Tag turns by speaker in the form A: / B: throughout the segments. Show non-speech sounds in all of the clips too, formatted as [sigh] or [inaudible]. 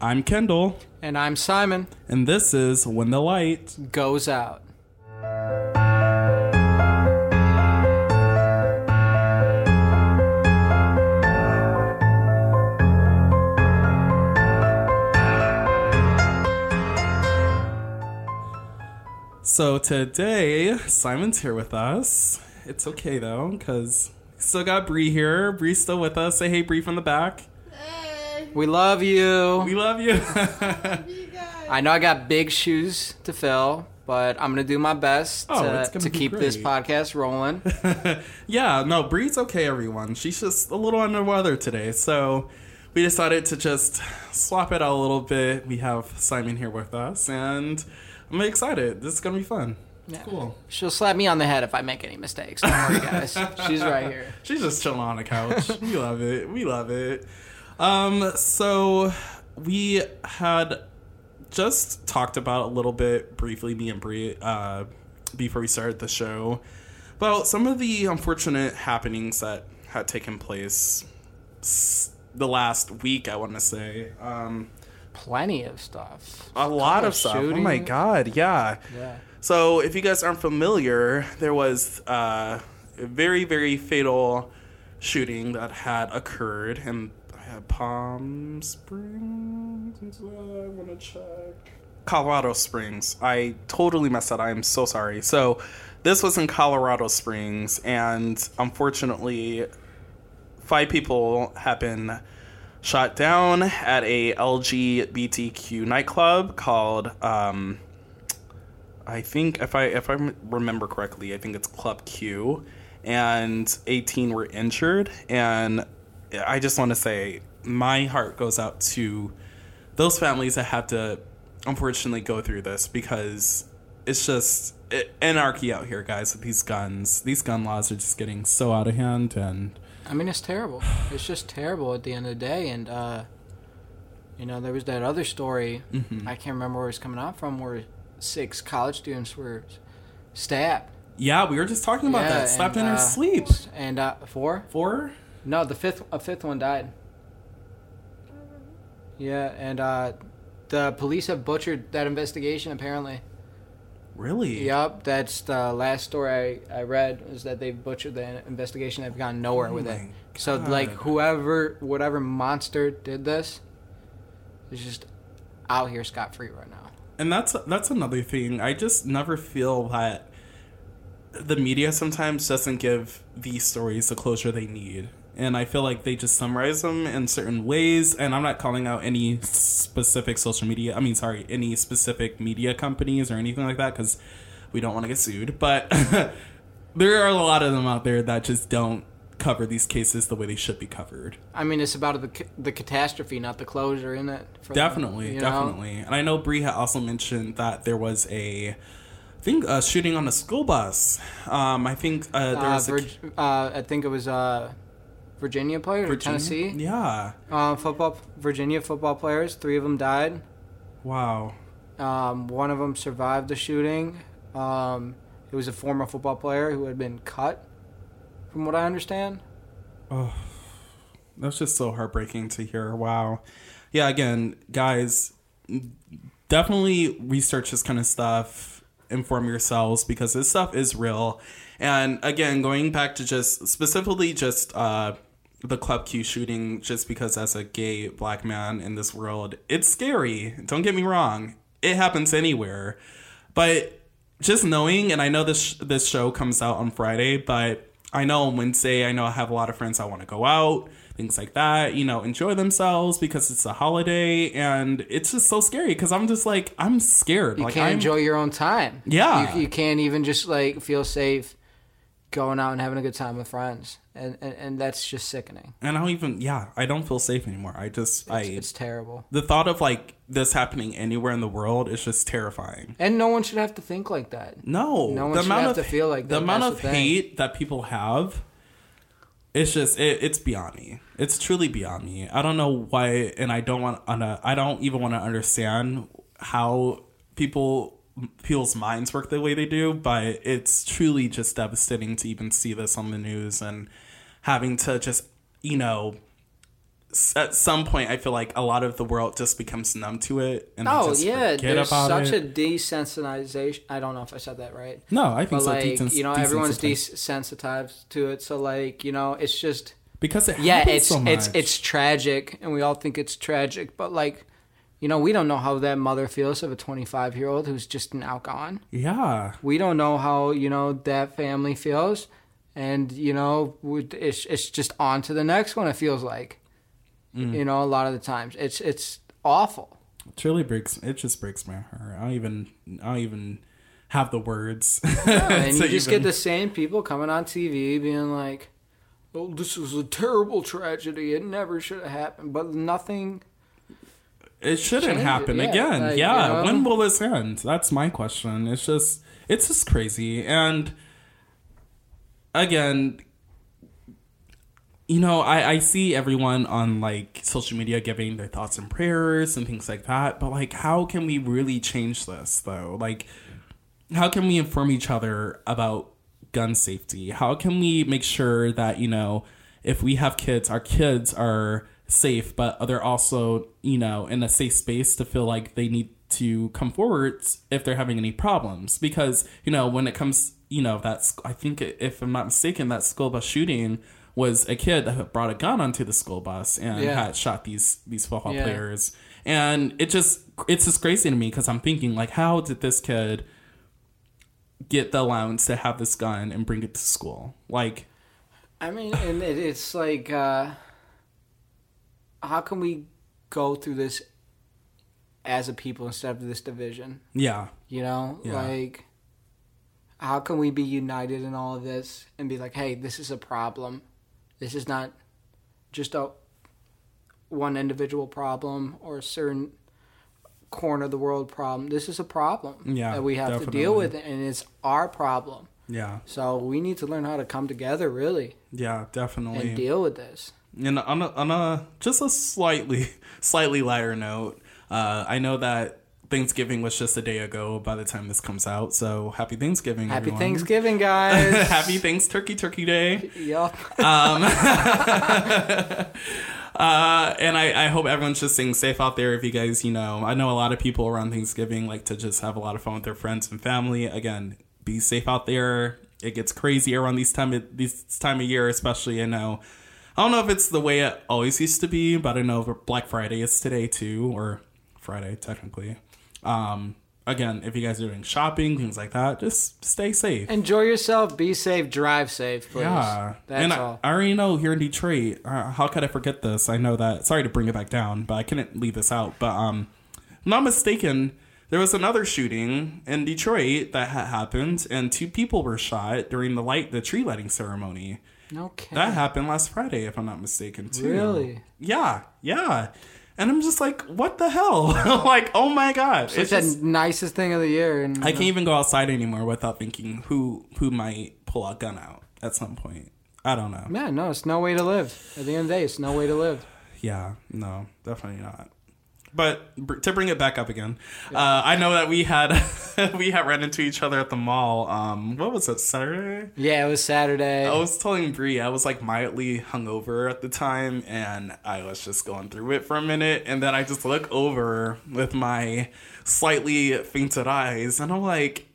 A: I'm Kendall,
B: And I'm Simon.
A: and this is When the Light.
B: Goes out.
A: So today, Simon's here with us. It's okay though, because still got Bri here. Bri's still with us. Say hey, Bri from the back.
B: We love you.
A: We love you.
B: I know I got big shoes to fill, but I'm gonna do my best
A: Oh,
B: to,
A: gonna
B: to
A: be
B: keep this podcast rolling. [laughs]
A: yeah, no, Bri's okay, everyone. She's just a little under weather today, so we decided to just swap it out a little bit. We have Simon here with us, and I'm excited. This is gonna be fun.
B: Yeah.
A: cool.
B: She'll slap me on the head if I make any mistakes. Don't worry, guys. [laughs] She's right here.
A: She's just chilling on the couch. we love it. We love it. Um, so we had just talked about a little bit briefly, me and Bri, uh, before we started the show, about some of the unfortunate happenings that had taken place s- the last week. I want to say, um,
B: Plenty of stuff.
A: a lot of stuff. Oh my god, yeah.
B: Yeah.
A: So, if you guys aren't familiar, there was uh, a very, very fatal shooting that had occurred in Palm Springs. I want to check. Colorado Springs. I totally messed that. I am so sorry. So, this was in Colorado Springs, and unfortunately, five people have been shot down at a LGBTQ nightclub called. Um, I think if I if I remember correctly, I think it's Club Q, and 18 were injured. And I just want to say, my heart goes out to those families that have to unfortunately go through this because it's just anarchy out here, guys. With these guns, these gun laws are just getting so out of hand, and
B: I mean, it's terrible. It's just terrible at the end of the day. And, uh, you know, there was that other story.
A: Mm-hmm.
B: I can't remember where it's coming out from, where six college students were stabbed.
A: yeah, we were just talking about
B: Yeah,
A: that. Slept
B: and,
A: in her
B: uh,
A: sleep.
B: And uh, four?
A: Four.
B: No, the fifth a fifth one died. Yeah, and uh, the police have butchered that investigation. Apparently.
A: Really?
B: Yep, that's the last story I, I read is that they've butchered the investigation. They've gone nowhere
A: Oh
B: with it.
A: my
B: So like whoever, whatever monster did this, is just out here scot free right now.
A: and that's that's another thing. I just never feel that the media sometimes doesn't give these stories the closure they need. And I feel like they just summarize them in certain ways. And I'm not calling out any specific social media. I mean, sorry, any specific media companies or anything like that because we don't want to get sued. But [laughs] there are a lot of them out there that just don't cover these cases the way they should be covered.
B: I mean, it's about the the catastrophe, not the closure, isn't it? for them,
A: Definitely,
B: know?
A: definitely. And I know Bri had also mentioned that there was a, I think, a shooting on a school bus. Um, I think uh, there
B: Uh,
A: was a
B: Virg- uh, I think it was uh, Virginia players or
A: Virginia?
B: Tennessee.
A: Yeah.
B: Uh, football, Virginia football players. Three of them died.
A: Wow.
B: Um, one of them survived the shooting. Um, it was a former football player who had been cut, from what I understand.
A: Oh, that's just so heartbreaking to hear. Wow. Yeah. Again, guys, definitely research this kind of stuff. Inform yourselves because this stuff is real. And again, going back to just specifically just uh, the Club Q shooting, just because as a gay black man in this world, it's scary. Don't get me wrong. It happens anywhere. But just knowing, and I know this this show comes out on Friday, but I know on Wednesday, I know I have a lot of friends I want to go out, things like that. You know, enjoy themselves because it's a holiday, and it's just so scary because I'm just like I'm scared.
B: You
A: like
B: can't
A: I'm,
B: enjoy your own time.
A: Yeah.
B: You, you can't even just like feel safe going out and having a good time with friends, and and, and that's just sickening.
A: and I don't even yeah, I don't feel safe anymore. I just I
B: It's, it's terrible,
A: the thought of like this happening anywhere in the world is just terrifying.
B: and no one should have to think like that.
A: No,
B: No one
A: the
B: should
A: amount
B: have
A: of
B: to feel like that.
A: the
B: amount
A: of
B: the
A: hate that people have. It's just it, it's beyond me. It's truly beyond me. I don't know why, and I don't want to. Uh, I don't even want to understand how people people's minds work the way they do. But it's truly just devastating to even see this on the news and having to just you know at some point, I feel like a lot of the world just becomes numb to it, and
B: Oh yeah, there's such
A: it.
B: a desensitization. I don't know if I said that right,
A: no, I think
B: but
A: so.
B: like
A: Desens-
B: you know, everyone's
A: desensitized.
B: to it. So like you know, it's just
A: because it
B: yeah, it's
A: so
B: it's it's tragic, and we all think it's tragic. But like, you know, we don't know how that mother feels of a 25 year old who's just now gone.
A: yeah,
B: We don't know how you know that family feels, and you know, it's it's just on to the next one. It feels like,
A: Mm.
B: you know, a lot of the times it's it's awful.
A: it really breaks. It just breaks my heart. I don't even. I don't even have the words. [laughs]
B: and you just
A: even-
B: get the same people coming on TV being like, "Oh, this is a terrible tragedy. It never should have happened." But nothing.
A: It shouldn't happen
B: yeah,
A: again.
B: like,
A: yeah.
B: you know?
A: When will this end? That's my question. It's just it's just crazy. And again, you know, I, I see everyone on like social media giving their thoughts and prayers and things like that. But like how can we really change this though? Like how can we inform each other about gun safety? How can we make sure that, you know, if we have kids, our kids are safe, but they're also, you know, in a safe space to feel like they need to come forward if they're having any problems. Because, you know, when it comes, you know, that's, I think if I'm not mistaken, that school bus shooting was a kid that had brought a gun onto the school bus and
B: Yeah.
A: had shot these these football
B: Yeah.
A: players and it just it's just crazy to me because i'm thinking like how did this kid get the allowance to have this gun and bring it to school like
B: I mean, and it, it's like, uh, how can we go through this as a people instead of this division?
A: yeah
B: You know,
A: Yeah.
B: like, how can we be united in all of this and be like, hey, this is a problem. This is not just a one individual problem or a certain corner of the world problem. This is a problem
A: Yeah,
B: that we have to deal with, and it's our problem.
A: yeah
B: So we need to learn how to come together, really,
A: yeah definitely.
B: and deal with this.
A: and on a, on a just a slightly [laughs] slightly lighter note uh i know that thanksgiving was just a day ago by the time this comes out so happy thanksgiving
B: Happy
A: everyone.
B: Thanksgiving, [laughs] guys.
A: happy thanks turkey turkey day
B: Yup.
A: Um, [laughs] [laughs] uh, and I, I hope everyone's just staying safe out there. If you guys, you know, I know a lot of people around Thanksgiving like to just have a lot of fun with their friends and family. Again, be safe out there. It gets crazy around these time of, this time of year, especially. I know. I don't know if it's the way it always used to be, but I know Black Friday is today too, or Friday technically. Um, again, if you guys are doing shopping, things like that, just stay safe.
B: Enjoy yourself. Be safe. Drive safe, please.
A: Yeah,
B: That's
A: and
B: all.
A: I, I already know here in Detroit. Uh, how could I forget this? I know that. Sorry to bring it back down, but I couldn't leave this out. But um, I'm not mistaken. There was another shooting in Detroit that had happened, and two people were shot during the light the tree lighting ceremony.
B: okay.
A: That happened last Friday, if I'm not mistaken, too.
B: Really?
A: Yeah, yeah. And I'm just like, what the hell? [laughs] like, oh my god!
B: It's
A: It's
B: the nicest thing of the year, and
A: I can't uh, even go outside anymore without thinking who who might pull a gun out at some point. I don't know.
B: Yeah, no, it's no way to live. At the end of the day, it's no way to live. [sighs]
A: Yeah, no, definitely not. But br- to bring it back up again, uh, I know that we had [laughs] we had run into each other at the mall. Um, what was it Saturday?
B: Yeah, it was Saturday.
A: I was telling Bri I was like mildly hungover at the time, and I was just going through it for a minute, and then I just look over with my slightly fainted eyes, and I'm like.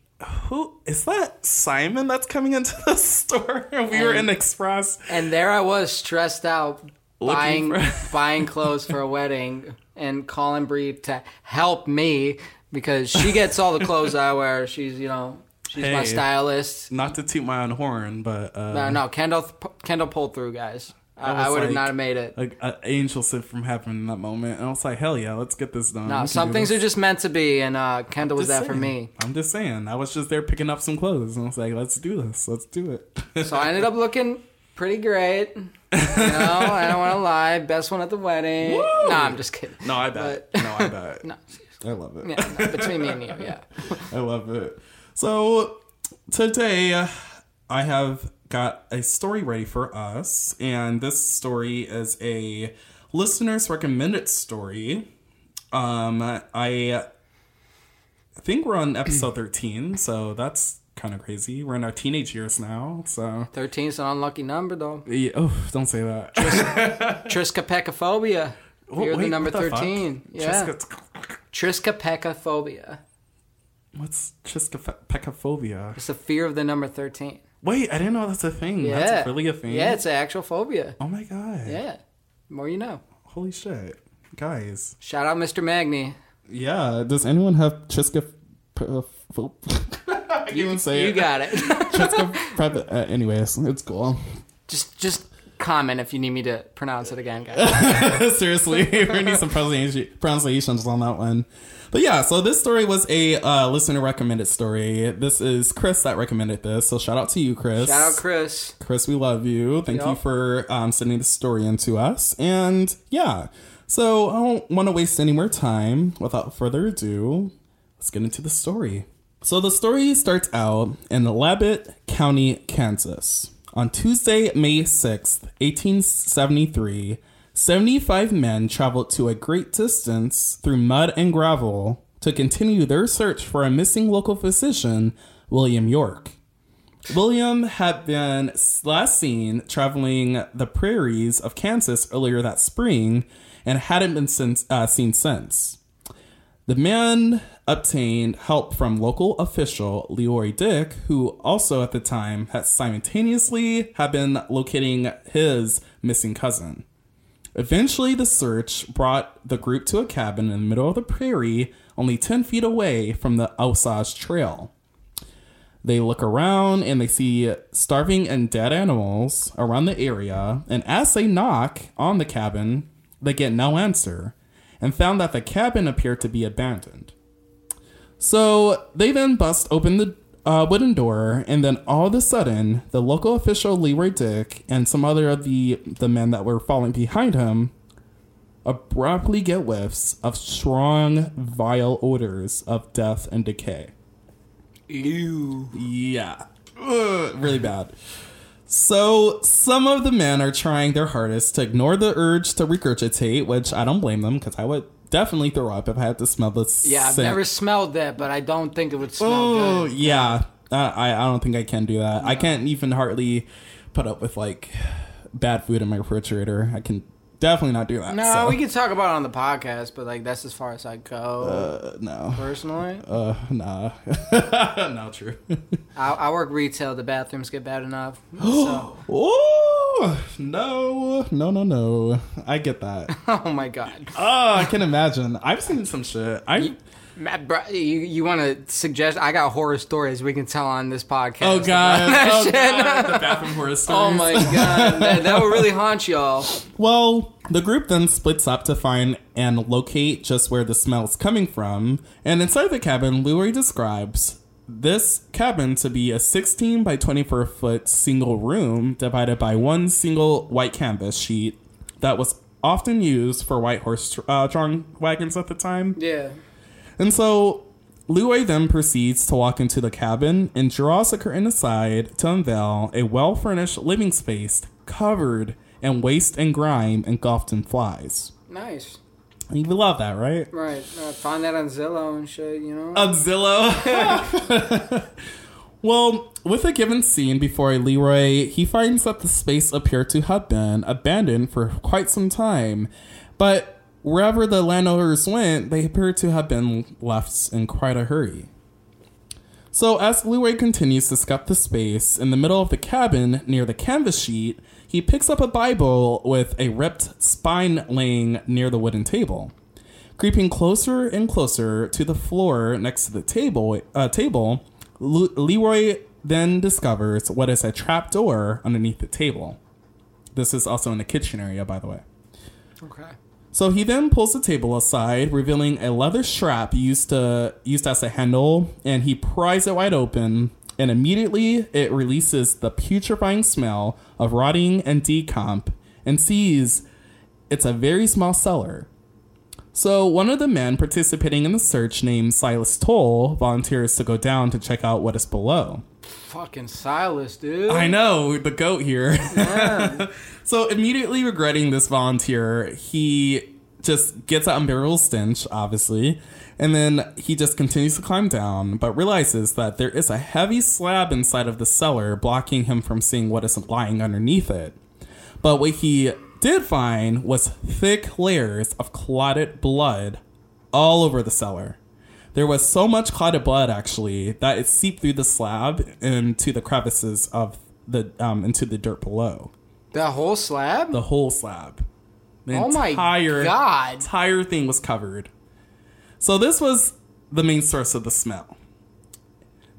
A: Who is that? Simon that's coming into [laughs] the store. [laughs] we were in Express.
B: And there I was, stressed out,
A: Looking
B: buying
A: for-
B: buying clothes for a wedding, and Colin Bri to help me because she gets all the clothes I wear. She's you know she's my stylist.
A: Not to toot my own horn, but uh,
B: No, no, Kendall Kendall pulled through, guys. I, I would have not have made it.
A: like an angel sent from heaven in that moment, and I was like, "Hell yeah, let's get this done."
B: No, some things are just meant to be, and uh, Kendall was
A: there
B: that for me.
A: I'm just saying. I was just there picking up some clothes, and I was like, "Let's do this. Let's do it."
B: So I ended up looking pretty great. You know, I don't want to lie. Best one at the wedding.
A: Woo!
B: No, I'm just kidding.
A: no, I bet.
B: But-
A: no, I bet. [laughs]
B: No,
A: I love it.
B: yeah, no, between me and you, yeah. [laughs]
A: I love it. So today I have got a story ready for us, and this story is a listener's recommended story. Um, I think we're on episode thirteen, so that's kind of crazy. We're in our teenage years now, so
B: 13 is an unlucky number, though.
A: yeah, oh, don't say that. [laughs]
B: Triskapecophobia.
A: Oh,
B: Fear of the
A: wait,
B: number
A: the fuck?
B: 13. Yeah.
A: Triska-
B: Triskapecophobia.
A: What's triskapecophobia?
B: It's the fear of the number 13.
A: Wait, I didn't know that's a thing.
B: Yeah.
A: That's really a thing.
B: Yeah, it's an actual phobia.
A: Oh my god.
B: Yeah. More you know.
A: Holy shit, guys.
B: Shout out Mr. Magni.
A: Yeah. Does anyone have triska? [laughs] Can't even say
B: You
A: it.
B: got it. [laughs]
A: Triska. Uh, anyways, it's cool.
B: just just comment if you need me to pronounce it again, guys. [laughs]
A: Seriously, we need some pronunciations on that one. But yeah, so this story was a uh, listener recommended story. This is Chris that recommended this. So shout out to you, Chris.
B: Shout out Chris.
A: Chris, we love you. Thank you for um, sending the story in to us. And yeah, so I don't want to waste any more time. Without further ado, let's get into the story. So the story starts out in Labette County, Kansas. On Tuesday, May 6th, 1873, 75 men traveled to a great distance through mud and gravel to continue their search for a missing local physician, William York. William had been last seen traveling the prairies of Kansas earlier that spring and hadn't been since, uh, seen since. The man obtained help from local official Leroy Dick, who also at the time had simultaneously had been locating his missing cousin. Eventually, the search brought the group to a cabin in the middle of the prairie, only 10 feet away from the Osage Trail. They look around and they see starving and dead animals around the area. And as they knock on the cabin, they get no answer and found that the cabin appeared to be abandoned. So they then bust open the uh, wooden door, and then all of a sudden, the local official Leroy Dick and some other of the the men that were following behind him abruptly get whiffs of strong, vile odors of death and decay.
B: Ew.
A: Yeah. Ugh, really bad. So, some of the men are trying their hardest to ignore the urge to regurgitate, which I don't blame them because I would definitely throw up if I had to smell this.
B: Yeah, I've
A: scent.
B: never smelled that, but I don't think it would smell
A: Oh,
B: good.
A: yeah. I, I don't think I can do that. I can't even hardly put up with like bad food in my refrigerator. I can definitely not do that.
B: No,
A: so.
B: we can talk about it on the podcast, but like that's as far as I go
A: Uh, no.
B: personally.
A: Uh, nah. [laughs] no, true. [laughs]
B: I, I work retail. The bathrooms get bad enough. [gasps] so,
A: oh, no. No, no, no. I get that. [laughs]
B: oh my god,
A: Oh, I can imagine. I've seen some shit. I
B: Matt, you you want to suggest? I got horror stories we can tell on this podcast.
A: oh god, oh god, [laughs] the bathroom horror stories.
B: Oh my god, [laughs] that, that will really haunt y'all.
A: Well, the group then splits up to find and locate just where the smell is coming from. And inside the cabin, Leroy describes this cabin to be a 16 by 24 foot single room divided by one single white canvas sheet that was often used for white horse uh, drawn wagons at the time.
B: Yeah.
A: And so Leroy then proceeds to walk into the cabin and draws a curtain aside to unveil a well furnished living space covered in waste and grime engulfed in flies.
B: Nice.
A: You love that, right?
B: Right. Uh, find that on Zillow and shit. You know.
A: On Zillow. [laughs] well, with a given scene before Leroy, he finds that the space appeared to have been abandoned for quite some time. But wherever the landowners went, they appear to have been left in quite a hurry. So, as Leroy continues to scout the space in the middle of the cabin near the canvas sheet, he picks up a Bible with a ripped spine laying near the wooden table. Creeping closer and closer to the floor next to the table, uh, table, Le- Leroy then discovers what is a trap door underneath the table. This is also in the kitchen area, by the way.
B: Okay.
A: So he then pulls the table aside, revealing a leather strap used to used as a handle, and he pries it wide open, and immediately it releases the putrefying smell of rotting and decomp, and sees it's a very small cellar. So one of the men participating in the search, named Silas Tole, volunteers to go down to check out what is below.
B: Fucking Silas, dude.
A: I know the goat here.
B: Yeah. [laughs]
A: so immediately regretting this volunteer, he just gets that unbearable stench, obviously, and then he just continues to climb down, but realizes that there is a heavy slab inside of the cellar blocking him from seeing what is lying underneath it. But what he did find was thick layers of clotted blood all over the cellar. There was so much clotted blood actually that it seeped through the slab into the crevices of the um, into the dirt below.
B: The whole slab?
A: The whole slab. The
B: Oh my God.
A: entire thing was covered. So this was the main source of the smell.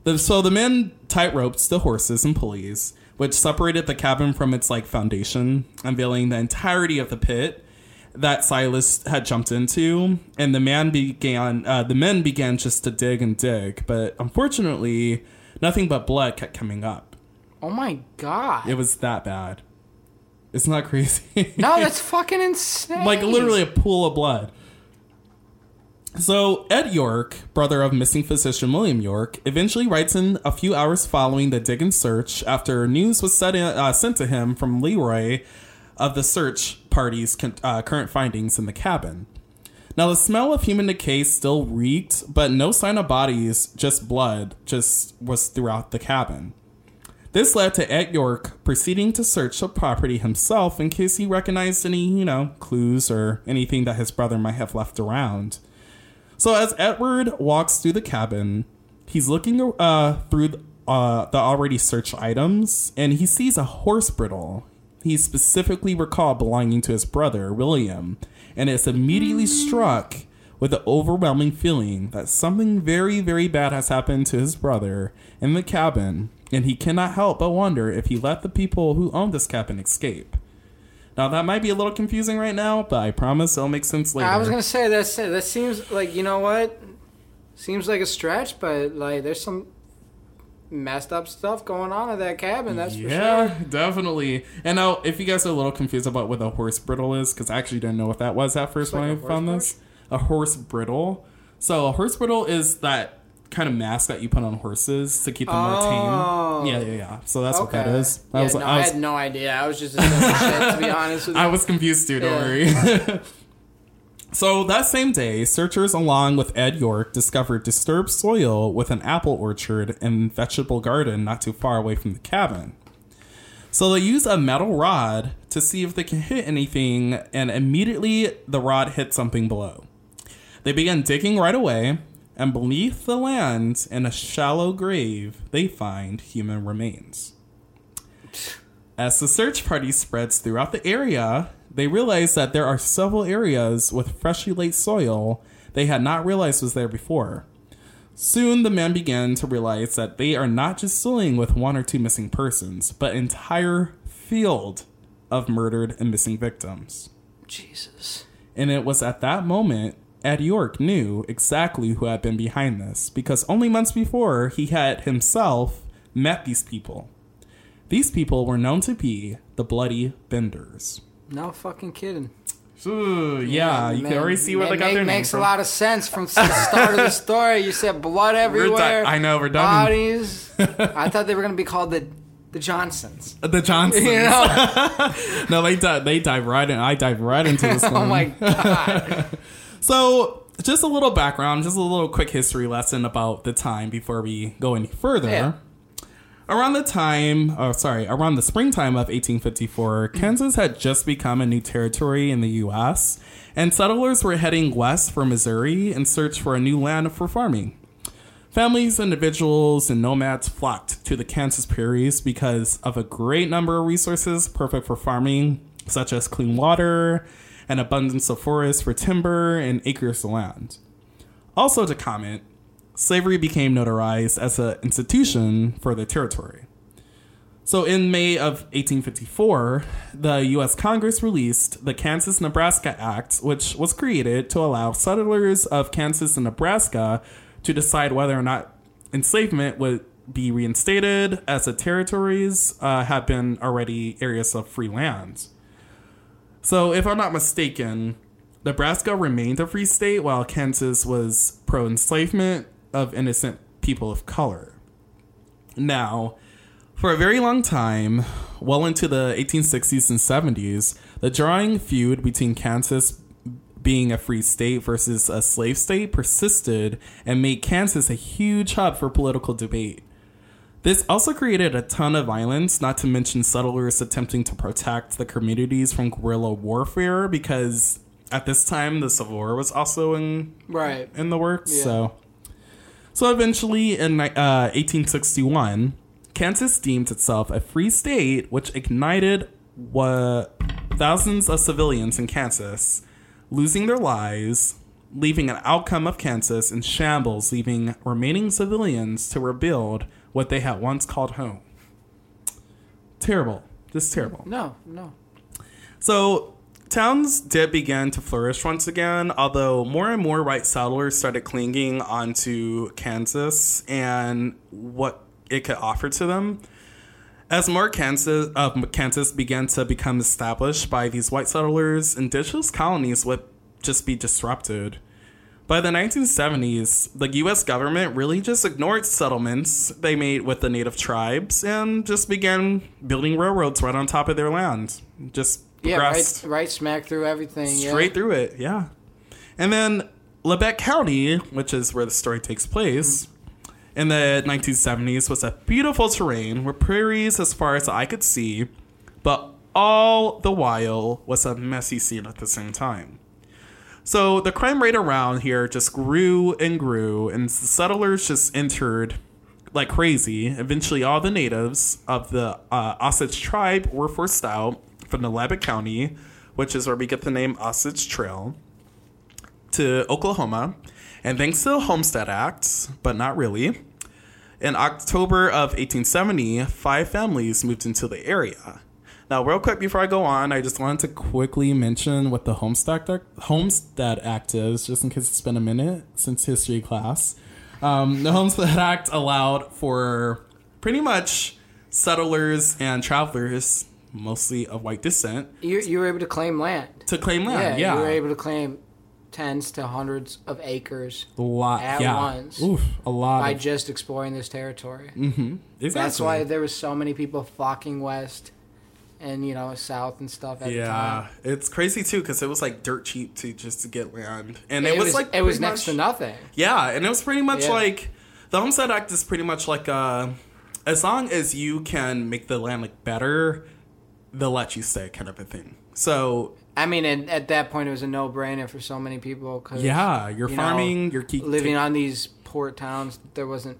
A: The, so the men tight roped the horses and pulleys, which separated the cabin from its like foundation, unveiling the entirety of the pit that Silas had jumped into, and the man began. Uh, the men began just to dig and dig, but unfortunately, nothing but blood kept coming up.
B: oh my god.
A: It was that bad. It's not crazy. [laughs]
B: no, that's [laughs] fucking insane.
A: like literally a pool of blood. So Ed York, brother of missing physician William York, eventually writes in a few hours following the dig and search after news was set in, uh, sent to him from Leroy of the search party's con- uh, current findings in the cabin. Now the smell of human decay still reeked, but no sign of bodies, just blood, just was throughout the cabin. This led to Ed York proceeding to search the property himself in case he recognized any, you know, clues or anything that his brother might have left around. So as Edward walks through the cabin, he's looking uh, through uh, the already searched items and he sees a horse bridle. He specifically recalled belonging to his brother, William, and is immediately mm. struck with the overwhelming feeling that something very, very bad has happened to his brother in the cabin, and he cannot help but wonder if he let the people who own this cabin escape. Now, that might be a little confusing right now, but I promise it'll make sense later.
B: I was gonna say that's that seems like you know what? Seems like a stretch, but like there's some messed up stuff going on in that cabin. That's for
A: yeah,
B: sure.
A: definitely. And now, if you guys are a little confused about what a horse bridle is, because I actually didn't know what that was at first when I
B: horse
A: found this. A horse bridle. So a horse bridle is that kind of mask that you put on horses to keep them
B: Oh.
A: more tame. Oh. Yeah, yeah, yeah. So that's what that
B: Okay.
A: is. I
B: Yeah,
A: was,
B: no,
A: I
B: I, had no idea. I was just shit, to be honest [laughs] with you.
A: I was confused too. Don't
B: Yeah.
A: worry. [laughs] So that same day, searchers along with Ed York discovered disturbed soil with an apple orchard and vegetable garden not too far away from the cabin. So they use a metal rod to see if they can hit anything, and immediately the rod hit something below. They began digging right away, and beneath the land, in a shallow grave, they find human remains. As the search party spreads throughout the area, they realized that there are several areas with freshly laid soil they had not realized was there before. Soon the men began to realize that they are not just dealing with one or two missing persons, but entire field of murdered and missing victims.
B: Jesus.
A: And it was at that moment Ed York knew exactly who had been behind this because only months before he had himself met these people. These people were known to be the Bloody Benders.
B: No fucking kidding.
A: Ooh, yeah, you
B: Man,
A: can already see where
B: ma-
A: they got
B: make-
A: their name
B: Makes
A: from.
B: a lot of sense from the start of the [laughs] story. You said blood everywhere.
A: di- I know we're done.
B: Bodies. [laughs] I thought they were gonna be called the the Johnsons.
A: Uh, the Johnsons. [laughs]
B: You know?
A: no, they dive, they dive right in. I dive right into this oh one.
B: oh my god.
A: So, just a little background, just a little quick history lesson about the time before we go any further.
B: Yeah.
A: Around the time, oh, sorry, around the springtime of 1854, mm-hmm. Kansas had just become a new territory in the U.S., and settlers were heading west for Missouri in search for a new land for farming. Families, individuals, and nomads flocked to the Kansas prairies because of a great number of resources perfect for farming, such as clean water, an abundance of forests for timber, and acres of land. Also, to comment, slavery became notarized as an institution for the territory. So, in May of 1854, the U.S. Congress released the Kansas Nebraska Act, which was created to allow settlers of Kansas and Nebraska to decide whether or not enslavement would be reinstated, as the territories uh, had been already areas of free land. So, if I'm not mistaken, Nebraska remained a free state while Kansas was pro enslavement of innocent people of color. Now, for a very long time, well into the 1860s and 70s, the drawing feud between Kansas being a free state versus a slave state persisted and made Kansas a huge hub for political debate. This also created a ton of violence, not to mention settlers attempting to protect the communities from guerrilla warfare because at this time the Civil War was also in
B: Right.
A: in the works.
B: Yeah.
A: So, so eventually in uh, 1861, Kansas deemed itself a free state, which ignited what thousands of civilians in Kansas losing their lives, leaving an outcome of Kansas in shambles, leaving remaining civilians to rebuild what they had once called home. Terrible. Just terrible.
B: No, no.
A: So towns did begin to flourish once again, although more and more white settlers started clinging onto Kansas and what it could offer to them. As more Kansas, uh, Kansas began to become established by these white settlers, indigenous colonies would just be disrupted. By the 1970s, the US government really just ignored settlements they made with the native tribes and just began building railroads right on top of their land. Just
B: Yeah, right, right smack through everything.
A: straight
B: yeah.
A: through it, yeah. And then Labette County, which is where the story takes place, in the 1970s was a beautiful terrain with prairies as far as I could see, but all the while was a messy scene at the same time. So the crime rate around here just grew and grew, and the settlers just entered like crazy. Eventually, all the natives of the uh, Osage tribe were forced out from Labette County, which is where we get the name Osage Trail, to Oklahoma. And thanks to the Homestead Act, but not really, in October of 1870, five families moved into the area. Now, real quick before I go on, I just wanted to quickly mention what the Homestead Act, Homestead Act is, just in case it's been a minute since history class. Um, the Homestead Act allowed for pretty much settlers and travelers, mostly of white descent,
B: You, you were able to claim land.
A: to claim land. Yeah,
B: you were able to claim tens to hundreds of acres
A: a lot.
B: at
A: yeah,
B: once.
A: Oof, a lot.
B: by
A: of,
B: just exploring this territory.
A: exactly.
B: That's why there was so many people flocking west and you know south and stuff at the
A: Yeah, it's crazy too because it was like dirt cheap to just to get land, and
B: It,
A: it, was,
B: was
A: like
B: it was next
A: much-
B: to nothing.
A: Yeah, and it was pretty much
B: Yeah.
A: like the Homestead Act is pretty much like uh, as long as you can make the land like better, they'll let you stay, kind of a thing. So
B: I mean, and at that point, it was a no-brainer for so many people. Cause,
A: yeah, you're
B: you know,
A: farming, you're keep
B: living
A: take
B: on these port towns. There wasn't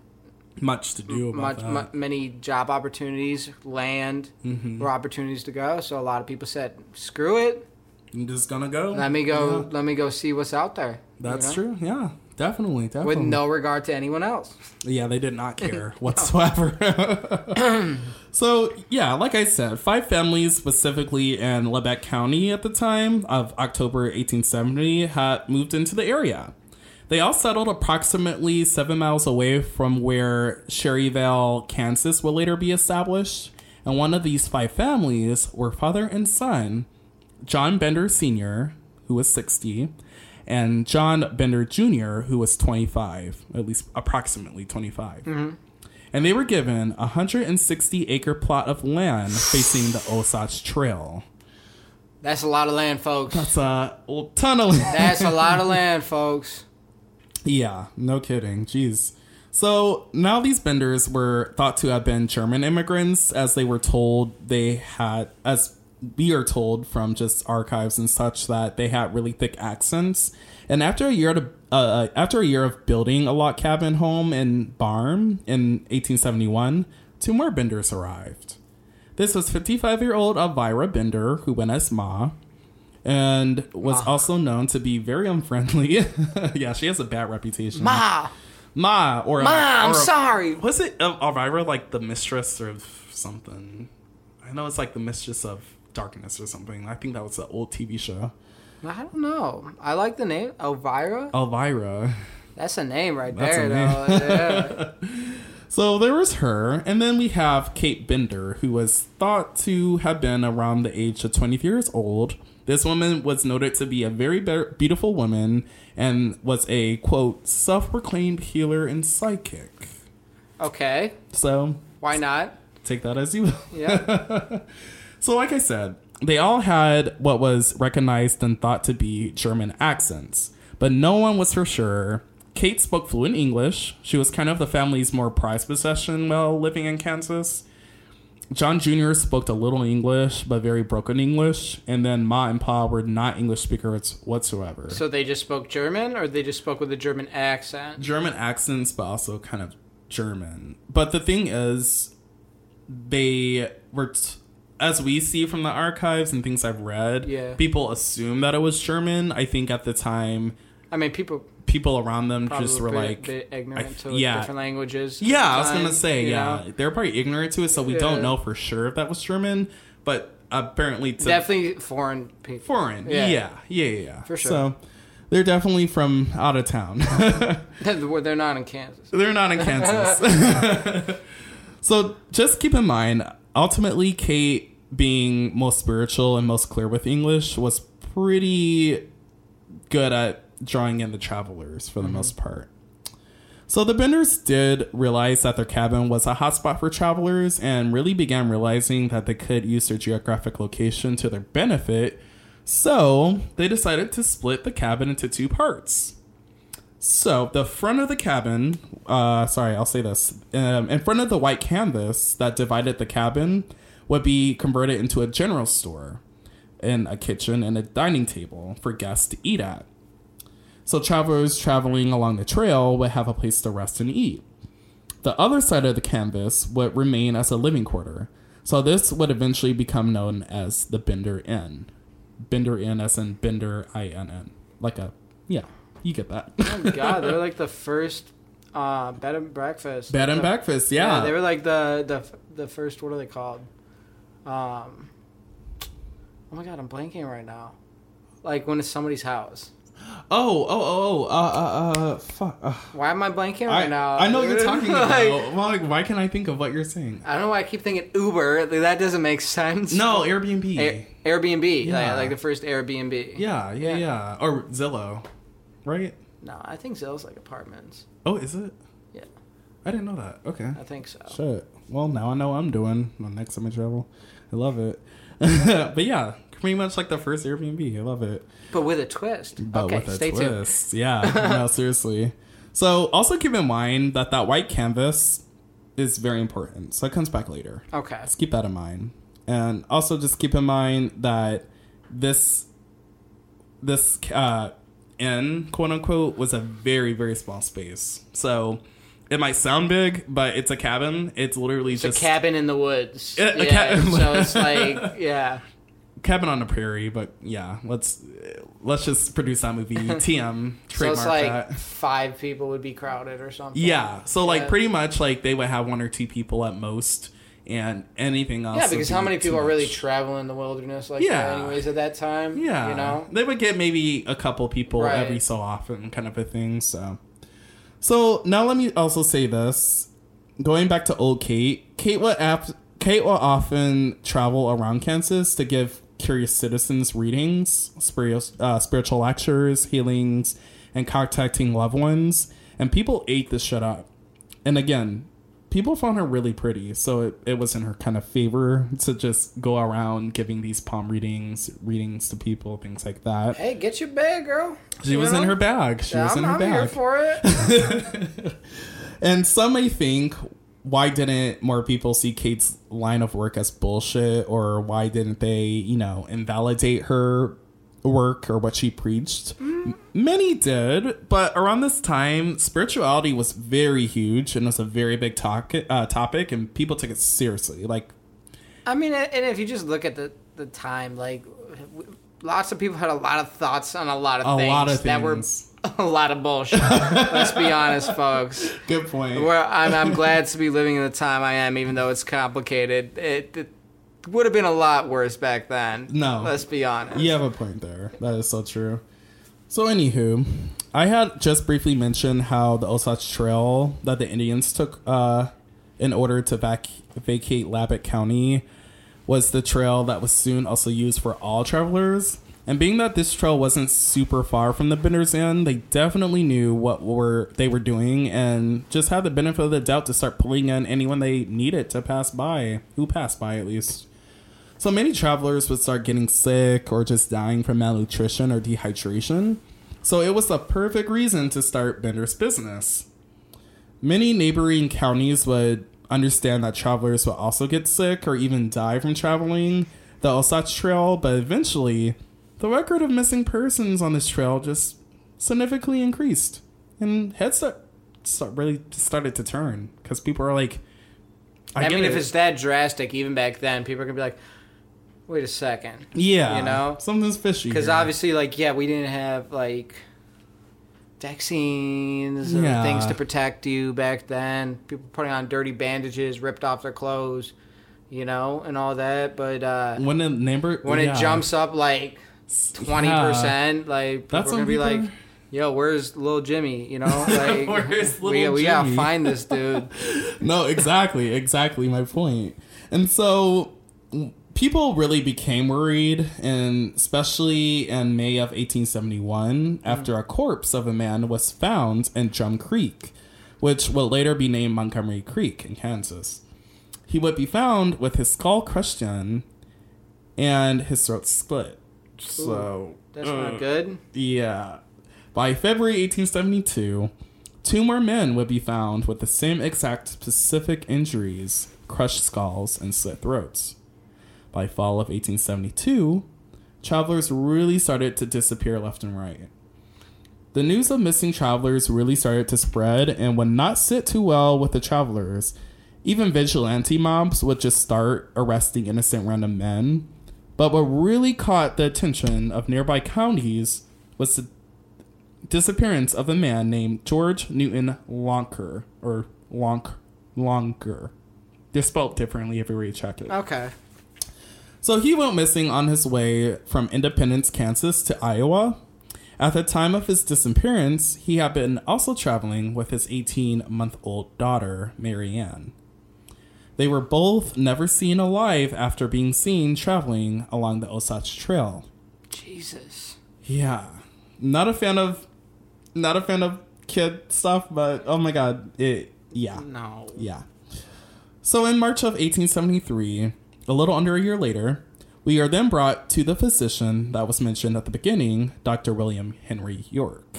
A: much to do about
B: much many job opportunities, land,
A: Mm-hmm.
B: or opportunities to go. So a lot of people said, "Screw it,
A: I'm just gonna go.
B: let me go.
A: Yeah,
B: Let me go see what's out there." you
A: that's
B: know?
A: true. Yeah, definitely, definitely.
B: With no regard to anyone else.
A: Yeah, they did not [laughs] care whatsoever. [laughs] so, yeah, like I said, five families, specifically in Labette County at the time of October 1870, had moved into the area. They all settled approximately seven miles away from where Cherryvale, Kansas would later be established. And one of these five families were father and son, John Bender Sr., who was 60, and John Bender Jr., who was 25, at least approximately 25. Mm-hmm. And they were given a 160 acre plot of land facing the Osage Trail.
B: That's a lot of land, folks.
A: That's a ton of land.
B: That's a lot of [laughs] land, folks.
A: Yeah, no kidding. Jeez. So now these benders were thought to have been German immigrants, as they were told they had, as we are told from just archives and such, that they had really thick accents. And after a year to, uh, after a year of building a log cabin home and barn in 1871, two more benders arrived. This was 55 year old Elvira Bender, who went as Ma, and was also known to be very unfriendly. [laughs] yeah, she has a bad reputation.
B: Ma,
A: Ma, or
B: Ma, I'm
A: or-
B: sorry.
A: Was it uh, Elvira like the mistress or something? I know it's like the mistress of darkness or something. I think that was an old TV show.
B: I don't know. I like the name Elvira.
A: Elvira.
B: That's a name right
A: That's
B: there, though. Yeah. [laughs]
A: So there was her, and then we have Kate Bender, who was thought to have been around the age of 23 years old. This woman was noted to be a very be- beautiful woman and was a quote self proclaimed healer and psychic.
B: Okay,
A: So
B: why not?
A: take that as you will.
B: Yeah. [laughs]
A: So, like I said, they all had what was recognized and thought to be German accents, but no one was for sure. Kate spoke fluent English. She was kind of the family's more prized possession while living in Kansas. John Jr. spoke a little English, but very broken English. And then Ma and Pa were not English speakers whatsoever.
B: So they just spoke German, or they just spoke with a German accent?
A: German accents, but also kind of German. But the thing is, they were, t- as we see from the archives and things I've read,
B: Yeah.
A: people assume that it was German. I think at the time,
B: I mean, people
A: people around them
B: probably
A: just
B: were
A: were
B: a bit,
A: like,
B: bit ignorant
A: I-
B: to
A: yeah.
B: different languages.
A: yeah, I was gonna say, yeah,
B: know?
A: they're probably ignorant to it, so we
B: Yeah.
A: don't know for sure if that was German. But apparently,
B: Definitely foreign people.
A: foreign.
B: Yeah.
A: Yeah, yeah, yeah, yeah.
B: For sure.
A: So they're definitely from out of town. [laughs]
B: They're not in Kansas.
A: They're not in Kansas. [laughs] [laughs] so just keep in mind, ultimately, Kate being most spiritual and most clear with English was pretty good at drawing in the travelers for the mm-hmm. most part. So the Benders did realize that their cabin was a hotspot for travelers and really began realizing that they could use their geographic location to their benefit. So they decided to split the cabin into two parts. So the front of the cabin, uh, sorry, I'll say this. Um, in front of the white canvas that divided the cabin would be converted into a general store and a kitchen and a dining table for guests to eat at. So travelers traveling along the trail would have a place to rest and eat. The other side of the canvas would remain as a living quarter. So this would eventually become known as the Bender Inn. Bender Inn as in Bender I N N. Like a yeah, you get that.
B: Oh my God, they're [laughs] like the first uh, bed and breakfast.
A: Bed and
B: The-
A: breakfast, yeah.
B: they were like the the the first. What are they called? Um. Oh my God, I'm blanking right now. Like when it's somebody's house.
A: oh, oh, oh, oh, uh, uh, uh, fuck. Uh,
B: Why am I blanking
A: I,
B: right now?
A: I know what you're talking [laughs]
B: Like,
A: about. Why, why can I think of what you're saying?
B: I don't know why I keep thinking Uber. Like, that doesn't make sense.
A: No, Airbnb.
B: Air, Airbnb.
A: Yeah.
B: Like, like the first Airbnb.
A: yeah, yeah,
B: Yeah.
A: yeah. Or Zillow, right?
B: No, I think Zillow's like apartments.
A: Oh, is it?
B: Yeah,
A: I didn't know that. Okay.
B: I think so.
A: Shit. Well, now I know what I'm doing the next time I travel. I love it. [laughs] but yeah, pretty much like the first Airbnb. I love it.
B: But with a twist.
A: But
B: okay,
A: with a
B: stay tuned.
A: twist. Yeah. no, [laughs] seriously. So also keep in mind that that white canvas is very important. So it comes back later.
B: Okay.
A: Just keep that in mind. And also just keep in mind that this this uh inn, quote unquote, was a very, very small space. So it might sound big, but it's a cabin. It's literally
B: It's
A: just
B: a cabin in the woods.
A: Yeah, a
B: yeah,
A: ca-
B: so it's like, yeah. [laughs]
A: cabin on the prairie, but yeah, let's let's just produce that movie. TM [laughs]
B: So
A: trademark
B: it's like
A: that.
B: five people would be crowded or something.
A: Yeah, so like
B: Yeah.
A: pretty much like they would have one or two people at most, and anything else.
B: Yeah, because how many people are really traveling the wilderness like
A: Yeah.
B: that anyways at that time?
A: Yeah,
B: You know?
A: they would get maybe a couple people
B: Right.
A: every so often, kind of a thing. So, so now let me also say this: going back to old Kate, Kate would ap- Kate will often travel around Kansas to give curious citizens readings, spiritual, uh, spiritual lectures, healings, and contacting loved ones. And people ate this shit up. And again, people found her really pretty, so it, it was in her kind of favor to just go around giving these palm readings, readings to people, things like that.
B: Hey, get your bag, girl.
A: She
B: You
A: was in her bag. She was
B: I'm,
A: in her
B: I'm here
A: bag.
B: for it. [laughs]
A: And some may think, why didn't more people see Kate's line of work as bullshit, or why didn't they, you know, invalidate her work or what she preached? M- Many did, but around this time, spirituality was very huge and was a very big talk, uh, topic, and people took it seriously. Like,
B: I mean, and if you just look at the, the time, like, lots of people had a lot of thoughts on a lot of
A: a
B: things
A: lot of
B: that were [laughs] a lot of bullshit. Let's be honest, folks.
A: Good point.
B: Where I'm, I'm glad to be living in the time I am, even though it's complicated. It, it would have been a lot worse back then.
A: No.
B: let's be honest.
A: You have a point there. That is so true. So, anywho, I had just briefly mentioned how the Osage Trail that the Indians took uh, in order to vac- vacate Labette County was the trail that was soon also used for all travelers. And being that this trail wasn't super far from the Bender's End, they definitely knew what were they were doing and just had the benefit of the doubt to start pulling in anyone they needed to pass by, who passed by at least. So many travelers would start getting sick or just dying from malnutrition or dehydration. So it was the perfect reason to start Bender's business. Many neighboring counties would understand that travelers would also get sick or even die from traveling the Osage Trail, but eventually, the record of missing persons on this trail just significantly increased, and heads start, start really started to turn because people are like,
B: I,
A: get
B: mean, if it's that drastic, even back then, people are gonna be like, "Wait a second.
A: yeah,
B: you know?
A: something's fishy
B: because obviously, like, yeah, we didn't have like vaccines or
A: Yeah.
B: things to protect you back then. People putting on dirty bandages, ripped off their clothes, you know, and all that. But uh,
A: when the neighbor
B: when
A: yeah.
B: it jumps up like twenty percent, like people
A: That's
B: are gonna be like. Yo, where's little Jimmy? You know, [laughs] like
A: Where's
B: we,
A: little
B: we gotta find this dude. [laughs]
A: no, exactly, exactly my point. And so people really became worried, and especially in May of 1871, after a corpse of a man was found in Drum Creek, which would later be named Montgomery Creek in Kansas. He would be found with his skull crushed in and his throat split. So
B: That's
A: uh,
B: not good.
A: yeah. By February 1872, two more men would be found with the same exact specific injuries crushed skulls and slit throats. By fall of 1872, travelers really started to disappear left and right. The news of missing travelers really started to spread and would not sit too well with the travelers. Even vigilante mobs would just start arresting innocent random men. But what really caught the attention of nearby counties was the disappearance of a man named George Newton Lonker, or Lonk, Lonker. They're spelled differently everywhere you check it.
B: Okay.
A: So he went missing on his way from Independence, Kansas to Iowa. At the time of his disappearance, he had been also traveling with his 18 month old daughter, Marianne. They were both never seen alive after being seen traveling along the Osage Trail.
B: Jesus.
A: Yeah. Not a fan of not a fan of kid stuff, but oh my god, it yeah.
B: No.
A: Yeah. So in March of 1873, a little under a year later, we are then brought to the physician that was mentioned at the beginning, Dr. William Henry York.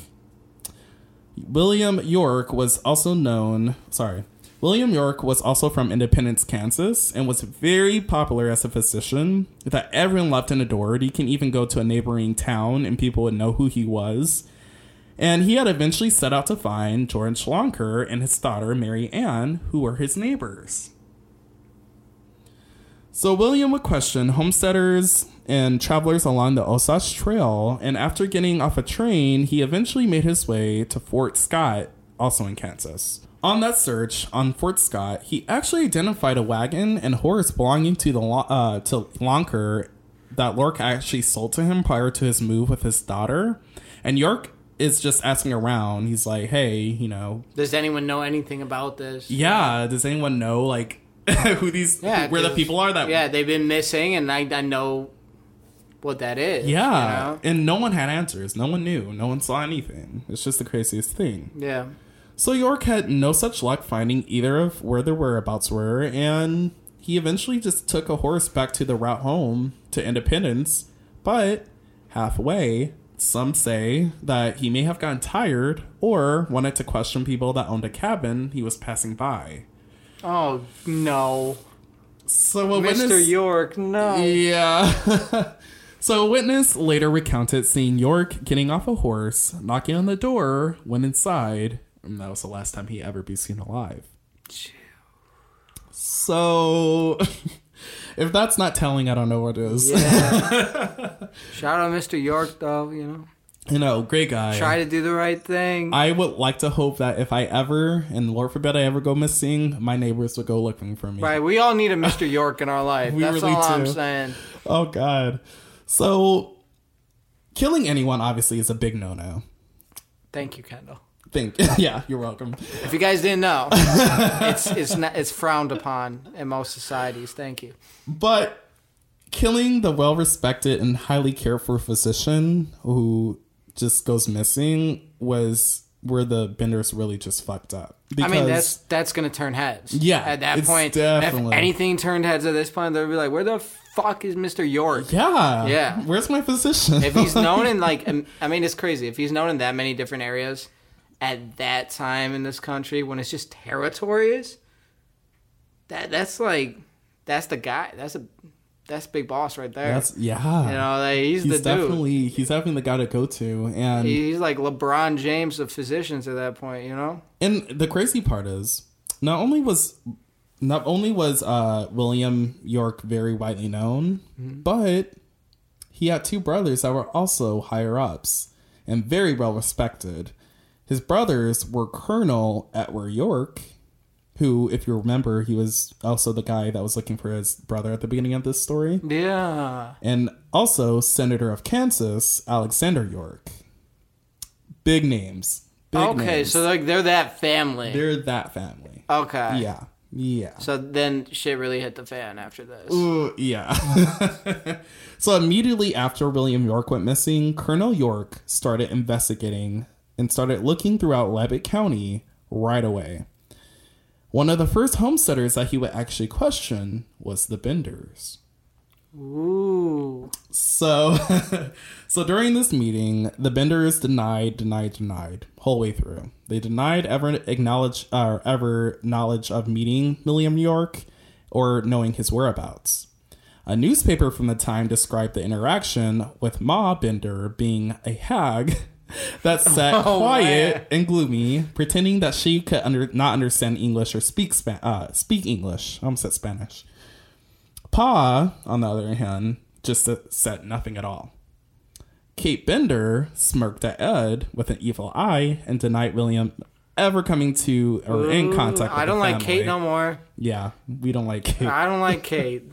A: William York was also known, sorry, William York was also from Independence, Kansas, and was very popular as a physician that everyone loved and adored. He can even go to a neighboring town and people would know who he was. And he had eventually set out to find George Lonker and his daughter, Mary Ann, who were his neighbors. So William would question homesteaders and travelers along the Osage Trail, and after getting off a train, he eventually made his way to Fort Scott, also in Kansas. On that search on Fort Scott, he actually identified a wagon and horse belonging to the uh, to Lonker that Lork actually sold to him prior to his move with his daughter. And York is just asking around. He's like, "Hey, you know,
B: Does anyone know anything about this?
A: yeah, does anyone know like [laughs] who these
B: Yeah,
A: where the people are that
B: Yeah, they've been missing, and I, I know what that is.
A: Yeah,
B: You know?
A: and no one had answers. No one knew. No one saw anything. It's just the craziest thing.
B: Yeah.
A: So York had no such luck finding either of where their whereabouts were, and he eventually just took a horse back to the route home to Independence. But halfway, some say that he may have gotten tired or wanted to question people that owned a cabin he was passing by.
B: Oh no,
A: So a
B: Mr.
A: witness,
B: York, no.
A: Yeah. [laughs] so a witness later recounted seeing York getting off a horse, knocking on the door, went inside, and that was the last time he ever be seen alive. So [laughs] if that's not telling, I don't know what is.
B: Yeah. [laughs] Shout out Mr. York, though. You know,
A: You know, great guy.
B: try to do the right thing.
A: I would like to hope that if I ever, and Lord forbid I ever go missing, my neighbors would go looking for me.
B: right, we all need a Mr. [laughs] York in our life.
A: We
B: That's
A: really
B: all I'm saying.
A: Oh God. So killing anyone obviously is a big no-no.
B: Thank you, Kendall.
A: Think [laughs] yeah, you're welcome.
B: If you guys didn't know, [laughs] it's it's not, it's frowned upon in most societies. Thank you.
A: But killing the well-respected and highly cared for physician who just goes missing was where the benders really just fucked up.
B: I mean, that's that's gonna turn heads.
A: Yeah,
B: At that point,
A: definitely-
B: if anything turned heads at this point, they'll be like, "Where the fuck is Mr. York?
A: Yeah.
B: Yeah.
A: Where's my physician?
B: If he's known [laughs] in like, um, I mean, it's crazy. If he's known in that many different areas at that time in this country, when it's just territories, that that's like, that's the guy. That's a, that's big boss right there.
A: That's yeah.
B: you know, like, he's,
A: he's
B: the dude.
A: definitely he's definitely the guy to go to, and
B: He's like LeBron James of physicians at that point. You know.
A: and the crazy part is, not only was not only was uh, William York very widely known,
B: Mm-hmm.
A: but he had two brothers that were also higher ups and very well respected. His brothers were Colonel Edward York, who, if you remember, he was also the guy that was looking for his brother at the beginning of this story,
B: Yeah.
A: and also Senator of Kansas Alexander York. Big names. Big
B: okay,
A: names.
B: so like they're that family.
A: they're that family.
B: okay.
A: Yeah. Yeah.
B: So then shit really hit the fan after this.
A: Ooh, yeah. [laughs] so immediately after William York went missing, Colonel York started investigating and started looking throughout Labette County right away. One of the first homesteaders that he would actually question was the Benders.
B: Ooh.
A: So, [laughs] so during this meeting, the Benders denied, denied, denied whole way through. They denied ever acknowledge or ever knowledge of meeting William York or knowing his whereabouts. A newspaper from the time described the interaction with Ma Bender being a hag that [laughs] sat
B: Oh,
A: quiet
B: man.
A: and gloomy, pretending that she could under, not understand English or speak Spa- uh, speak English. I almost said Spanish. Pa, on the other hand, just said nothing at all. Kate Bender smirked at Ed with an evil eye and denied William ever coming to or in contact with
B: I don't like
A: family.
B: Kate no more.
A: Yeah, we don't like Kate.
B: I don't like [laughs] Kate.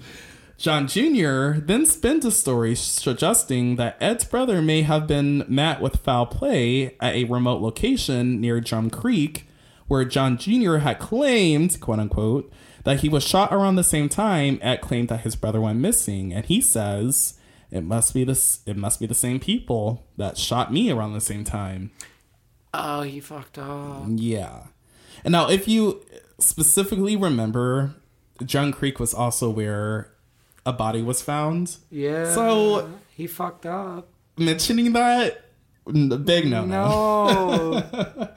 A: John Jr. then spins a story suggesting that Ed's brother may have been met with foul play at a remote location near Drum Creek, where John Jr. had claimed, quote unquote, that he was shot around the same time Ed claimed that his brother went missing. And he says, it must be this it must be the same people that shot me around the same time.
B: Oh, he fucked up.
A: Yeah. And now, if you specifically remember, John Creek was also where a body was found.
B: Yeah.
A: So-
B: he fucked up.
A: Mentioning that, big no no. [laughs]
B: No.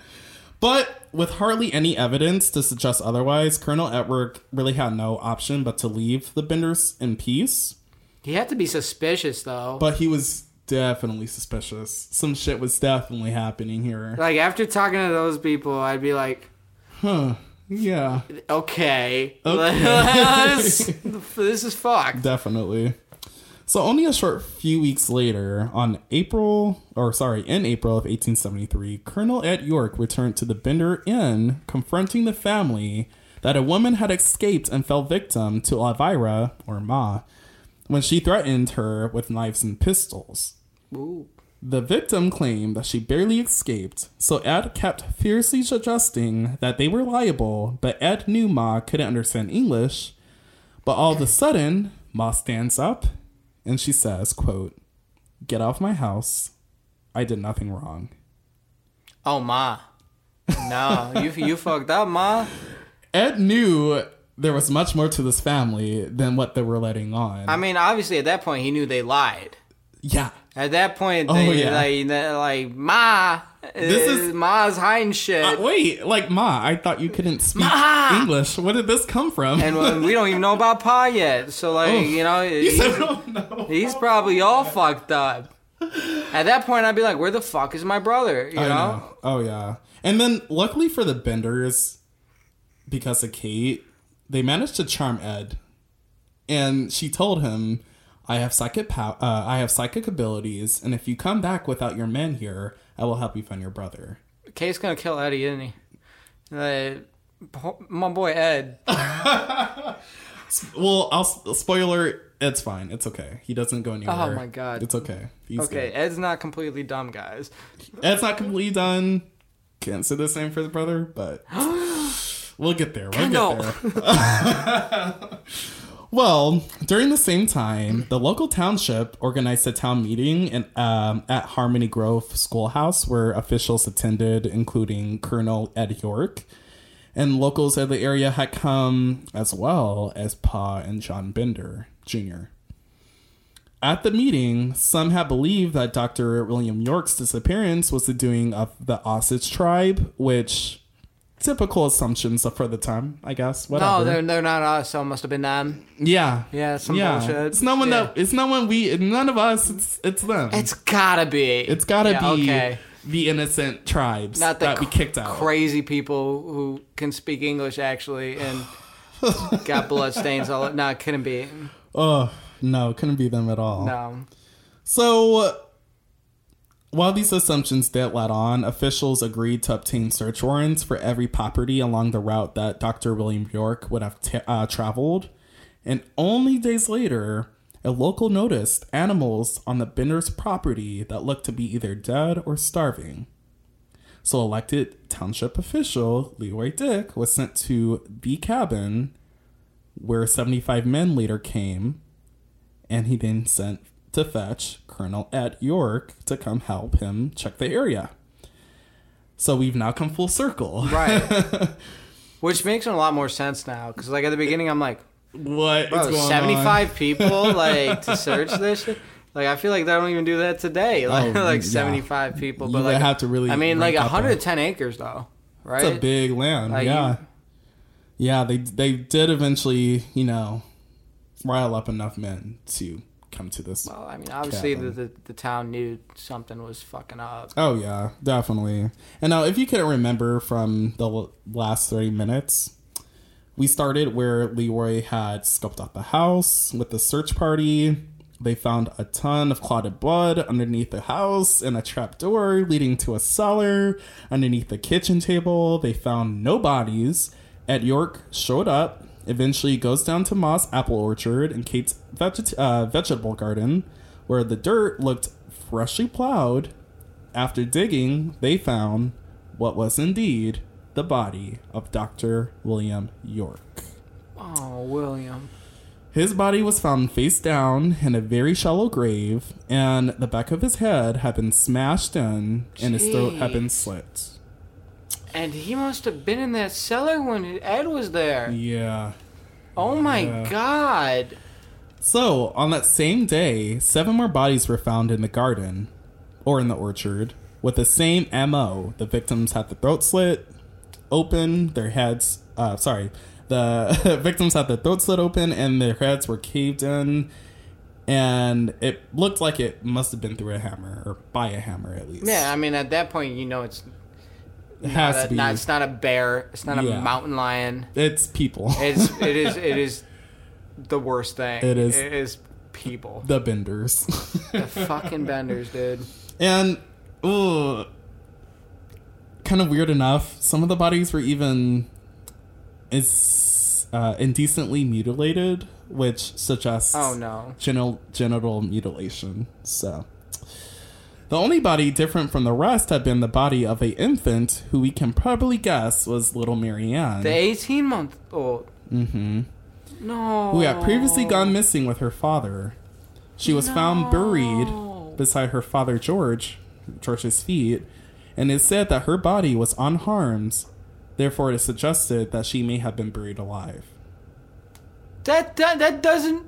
A: But with hardly any evidence to suggest otherwise, Colonel Edward really had no option but to leave the Benders in peace.
B: he had to be suspicious though.
A: But he was definitely suspicious. Some shit was definitely happening here.
B: like after talking to those people, I'd be like,
A: Huh. Yeah.
B: okay,
A: Okay. [laughs]
B: This is fucked.
A: Definitely. So only a short few weeks later, on April, or sorry, in April of 1873, Colonel Ed York returned to the Bender Inn, confronting the family that a woman had escaped and fell victim to Elvira, or Ma, when she threatened her with knives and pistols.
B: Ooh.
A: The victim claimed that she barely escaped, so Ed kept fiercely suggesting that they were liable, but Ed knew Ma couldn't understand English. But all of a sudden, Ma stands up and she says, quote, Get off my house. I did nothing wrong.
B: Oh ma. No, you you fucked up, ma.
A: Ed knew there was much more to this family than what they were letting on.
B: I mean, obviously at that point he knew they lied.
A: yeah.
B: At that point,
A: Oh,
B: they,
A: yeah.
B: like, like Ma.
A: This
B: is Ma's hiding shit.
A: Uh, wait, like Ma, I thought you couldn't speak
B: Ma!
A: English. Where did this come from?
B: and uh, we don't even know about Pa yet. So like,
A: Oh.
B: you know,
A: you said,
B: he's,
A: oh, no.
B: he's probably all fucked up. At that point, I'd be like, "Where the fuck is my brother?" You
A: I
B: know?
A: Oh yeah. And then luckily for the Benders, because of Kate, they managed to charm Ed, and she told him, "I have psychic pow- uh, I have psychic abilities, and if you come back without your men here, I will help you find your brother."
B: Kate's gonna kill Eddie, isn't he? Uh, my boy Ed. [laughs]
A: Well, I'll spoiler. It's fine. It's okay. He doesn't go anywhere.
B: Oh, my God.
A: It's okay. He's
B: Okay,
A: good.
B: Ed's not completely dumb, guys.
A: Ed's not completely done. Can't say the same for the brother, but [gasps] we'll get there. We'll
B: No.
A: get there. [laughs] [laughs] well, during the same time, the local township organized a town meeting in, um, at Harmony Grove Schoolhouse where officials attended, including Colonel Ed York. And locals of the area had come as well as Pa and John Bender Jr. At the meeting, some had believed that Dr. William York's disappearance was the doing of the Osage tribe, which typical assumptions for the time, I guess. Whatever.
B: No, they're they're not us. So it must have been them.
A: yeah,
B: Yeah, some bullshit.
A: It's no one
B: Yeah.
A: that. It's no one we. None of us. It's it's them.
B: It's gotta be.
A: it's gotta
B: Yeah,
A: be
B: okay.
A: the innocent tribes
B: Not the
A: that we kicked out.
B: Crazy people who can speak English actually and got [laughs] blood stains all. No, it couldn't be.
A: oh no, couldn't be them at all.
B: No.
A: So, while these assumptions did let on, officials agreed to obtain search warrants for every property along the route that Dr. William York would have ta uh, traveled. And only days later, a local noticed animals on the Bender's property that looked to be either dead or starving. So, elected township official Leroy Dick was sent to the cabin where 75 men later came and he then sent to fetch Colonel Ed York to come help him check the area. So we've now come full circle.
B: Right. [laughs] Which makes a lot more sense now because like at the beginning I'm like,
A: What
B: bro,
A: is going
B: 75 [laughs] people like to search this. shit? Like I feel like they don't even do that today. Like,
A: Oh, [laughs]
B: like
A: yeah.
B: 75 people, but
A: would
B: like
A: have to really
B: I mean, like
A: rank up
B: 110 acres though, right?
A: on? It's a big land.
B: Like,
A: yeah.
B: you-
A: Yeah, they they did eventually, you know, rile up enough men to come to this.
B: Well, I mean, obviously the, the the town knew something was fucking up.
A: Oh yeah, definitely. And now, if you can remember from the l- last thirty minutes, we started where Leroy had scoped out the house with the search party. They found a ton of clotted blood underneath the house and a trap door leading to a cellar underneath the kitchen table. They found no bodies. Ed York showed up. Eventually, goes down to Moss Apple Orchard and Kate's veget- uh, vegetable garden, where the dirt looked freshly plowed. After digging, they found what was indeed the body of Dr. William York.
B: Oh, William.
A: His body was found face down in a very shallow grave, and the back of his head had been smashed in, and his throat had been slit.
B: And he must have been in that cellar when Ed was there.
A: Yeah.
B: Oh my
A: Yeah.
B: god.
A: So, on that same day, seven more bodies were found in the garden, or in the orchard, with the same MO. The victims had the throat slit open, their heads, uh, sorry, the [laughs] victims had their throat slit open and their heads were caved in, and it looked like it must have been through a hammer, or by a hammer at least.
B: Yeah, I mean, at that point, you know it's
A: it has
B: not,
A: to be.
B: not it's not a bear. It's not
A: Yeah.
B: a mountain lion.
A: it's people.
B: It's it is [laughs] it is the worst thing.
A: It is.
B: It is people.
A: the benders.
B: The fucking benders, dude.
A: And ooh, kind of weird enough. Some of the bodies were even is uh, indecently mutilated, which suggests
B: Oh no.
A: genital genital mutilation. So. The only body different from the rest had been the body of a infant who we can probably guess was little Marianne,
B: The 18 month old.
A: hmm
B: No.
A: who had previously gone missing with her father. She was found buried beside her father George, George's feet, and it said that her body was unharmed. Therefore, it is suggested that she may have been buried alive.
B: That that that doesn't.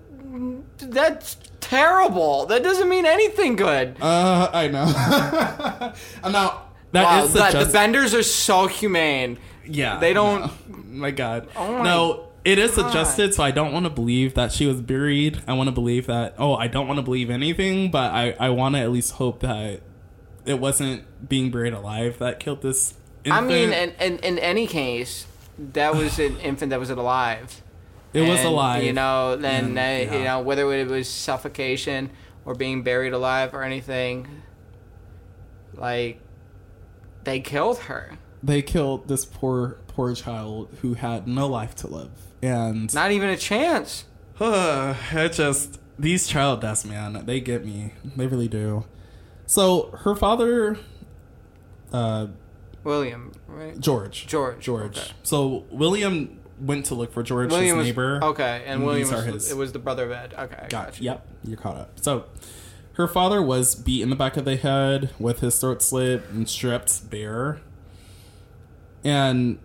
B: That's terrible. That doesn't mean anything good.
A: Uh, I know. [laughs] Now that
B: wow,
A: is
B: the, the
A: suggest-
B: benders are so humane.
A: yeah,
B: they don't-
A: no. [laughs] My God,
B: Oh my
A: no. It is
B: God.
A: suggested, so I don't want to believe that she was buried. I want to believe that. Oh, I don't want to believe anything, but I I want to at least hope that it wasn't being buried alive that killed this.
B: I mean, in, in in any case, that was an infant that was alive.
A: It was
B: And,
A: alive.
B: You know, then uh, you know whether it was suffocation or being buried alive or anything. Like, they killed her.
A: they killed this poor poor child who had no life to live, and
B: Not even a chance. [sighs]
A: it just these child deaths, man. They get me. They really do. So her father, uh,
B: William, right?
A: George.
B: George,
A: George.
B: okay.
A: So William went to look for George,
B: William
A: his
B: was
A: neighbor.
B: okay, and
A: And
B: William was,
A: his-
B: it was the brother of Ed. Okay,
A: Got
B: got
A: you.
B: you.
A: Yep, you're caught up. So her father was beat in the back of the head with his throat slit and stripped bare. And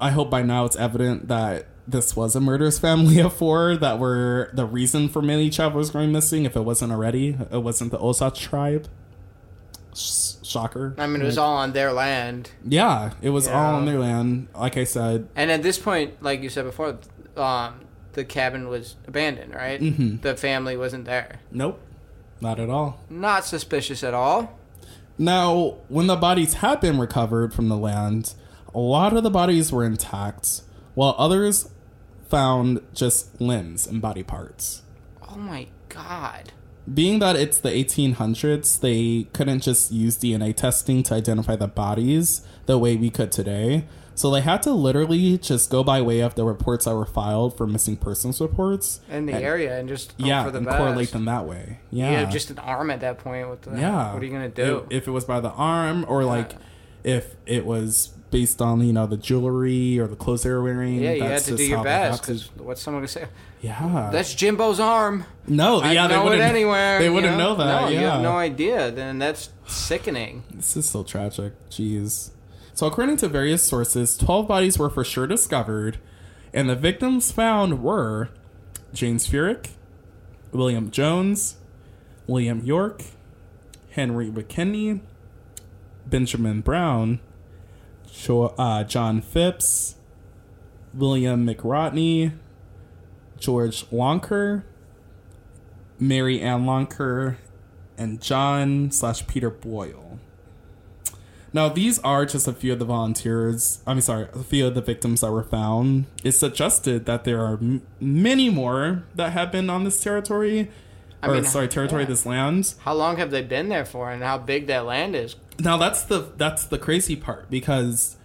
A: I hope by now it's evident that this was a murderous family [laughs] of four that were the reason for many travelers going missing. If it wasn't already, it wasn't the Osage tribe. Sh- shocker.
B: I mean, it was all on their land.
A: Yeah, it was all on their land. Like I said,
B: And at this point, like you said before, um, the cabin was abandoned, right?
A: Mhm.
B: The family wasn't there.
A: nope, not at all.
B: Not suspicious at all.
A: Now, when the bodies had been recovered from the land, a lot of the bodies were intact, while others found just limbs and body parts.
B: Oh my god.
A: Being that it's the 1800s, they couldn't just use DNA testing to identify the bodies the way we could today. So they had to literally just go by way of the reports that were filed for missing persons reports.
B: In the
A: And-
B: area and just
A: yeah,
B: for the
A: and
B: best.
A: correlate them that way. Yeah,
B: just an arm at that point. What the
A: yeah.
B: What are you gonna do?
A: If, if it was by the arm, or like if it was based on you know the jewelry or the clothes they were wearing.
B: yeah, you had
A: that's
B: to do your
A: they
B: best because what's someone gonna say?
A: Yeah,
B: That's Jimbo's arm.
A: no,
B: I
A: yeah, they
B: know it
A: wouldn't
B: anywhere.
A: They wouldn't know, that.
B: No,
A: yeah,
B: you have no idea. Then that's sickening.
A: This is so tragic. Jeez. So, according to various sources, 12 bodies were for sure discovered, and the victims found were James Furyk, William Jones, William York, Henry McKinney, Benjamin Brown, uh, John Phipps, William McRotney, George Lonker, Mary Ann Lonker, and John slash Peter Boyle. Now, these are just a few of the volunteers. I mean, sorry, a few of the victims that were found. It's suggested that there are m- many more that have been on this territory,
B: I
A: or
B: mean,
A: sorry, territory,
B: yeah.
A: this land.
B: How long have they been there for, and how big that land is?
A: Now, that's the that's the crazy part because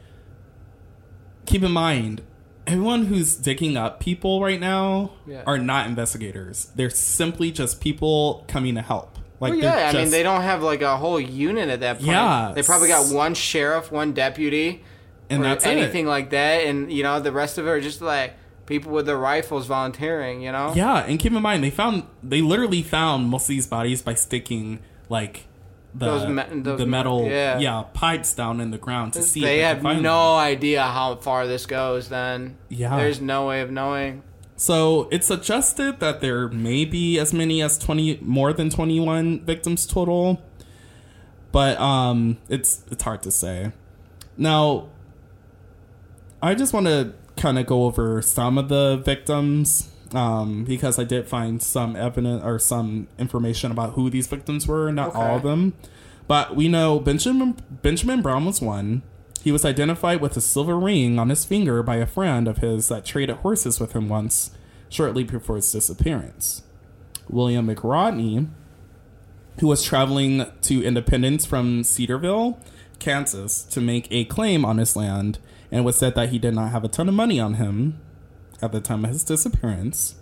A: keep in mind, everyone who's digging up people right now
B: Yeah.
A: are not investigators. They're simply just people coming to help. Like,
B: Well, yeah, I mean, they don't have like a whole unit at that point.
A: Yeah.
B: they probably got one sheriff, one deputy,
A: and that's it.
B: anything like that, and you know the rest of it are just like people with their rifles volunteering. You know,
A: Yeah, and keep in mind they found they literally found most of these bodies by sticking like the
B: me-
A: the metal
B: yeah.
A: pipes down in the ground to see. if
B: they have no
A: them.
B: idea how far this goes. Then
A: Yeah.
B: there's no way of knowing.
A: So it's suggested that there may be as many as twenty more than twenty one victims total, but um, it's it's hard to say. Now, I just want to kind of go over some of the victims um, because I did find some evidence or some information about who these victims were. Not all of them, but we know Benjamin Benjamin Brown was one. He was identified with a silver ring on his finger by a friend of his that traded horses with him once, shortly before his disappearance. William McRodney, who was traveling to Independence from Cedarville, Kansas, to make a claim on his land, and was said that he did not have a ton of money on him at the time of his disappearance.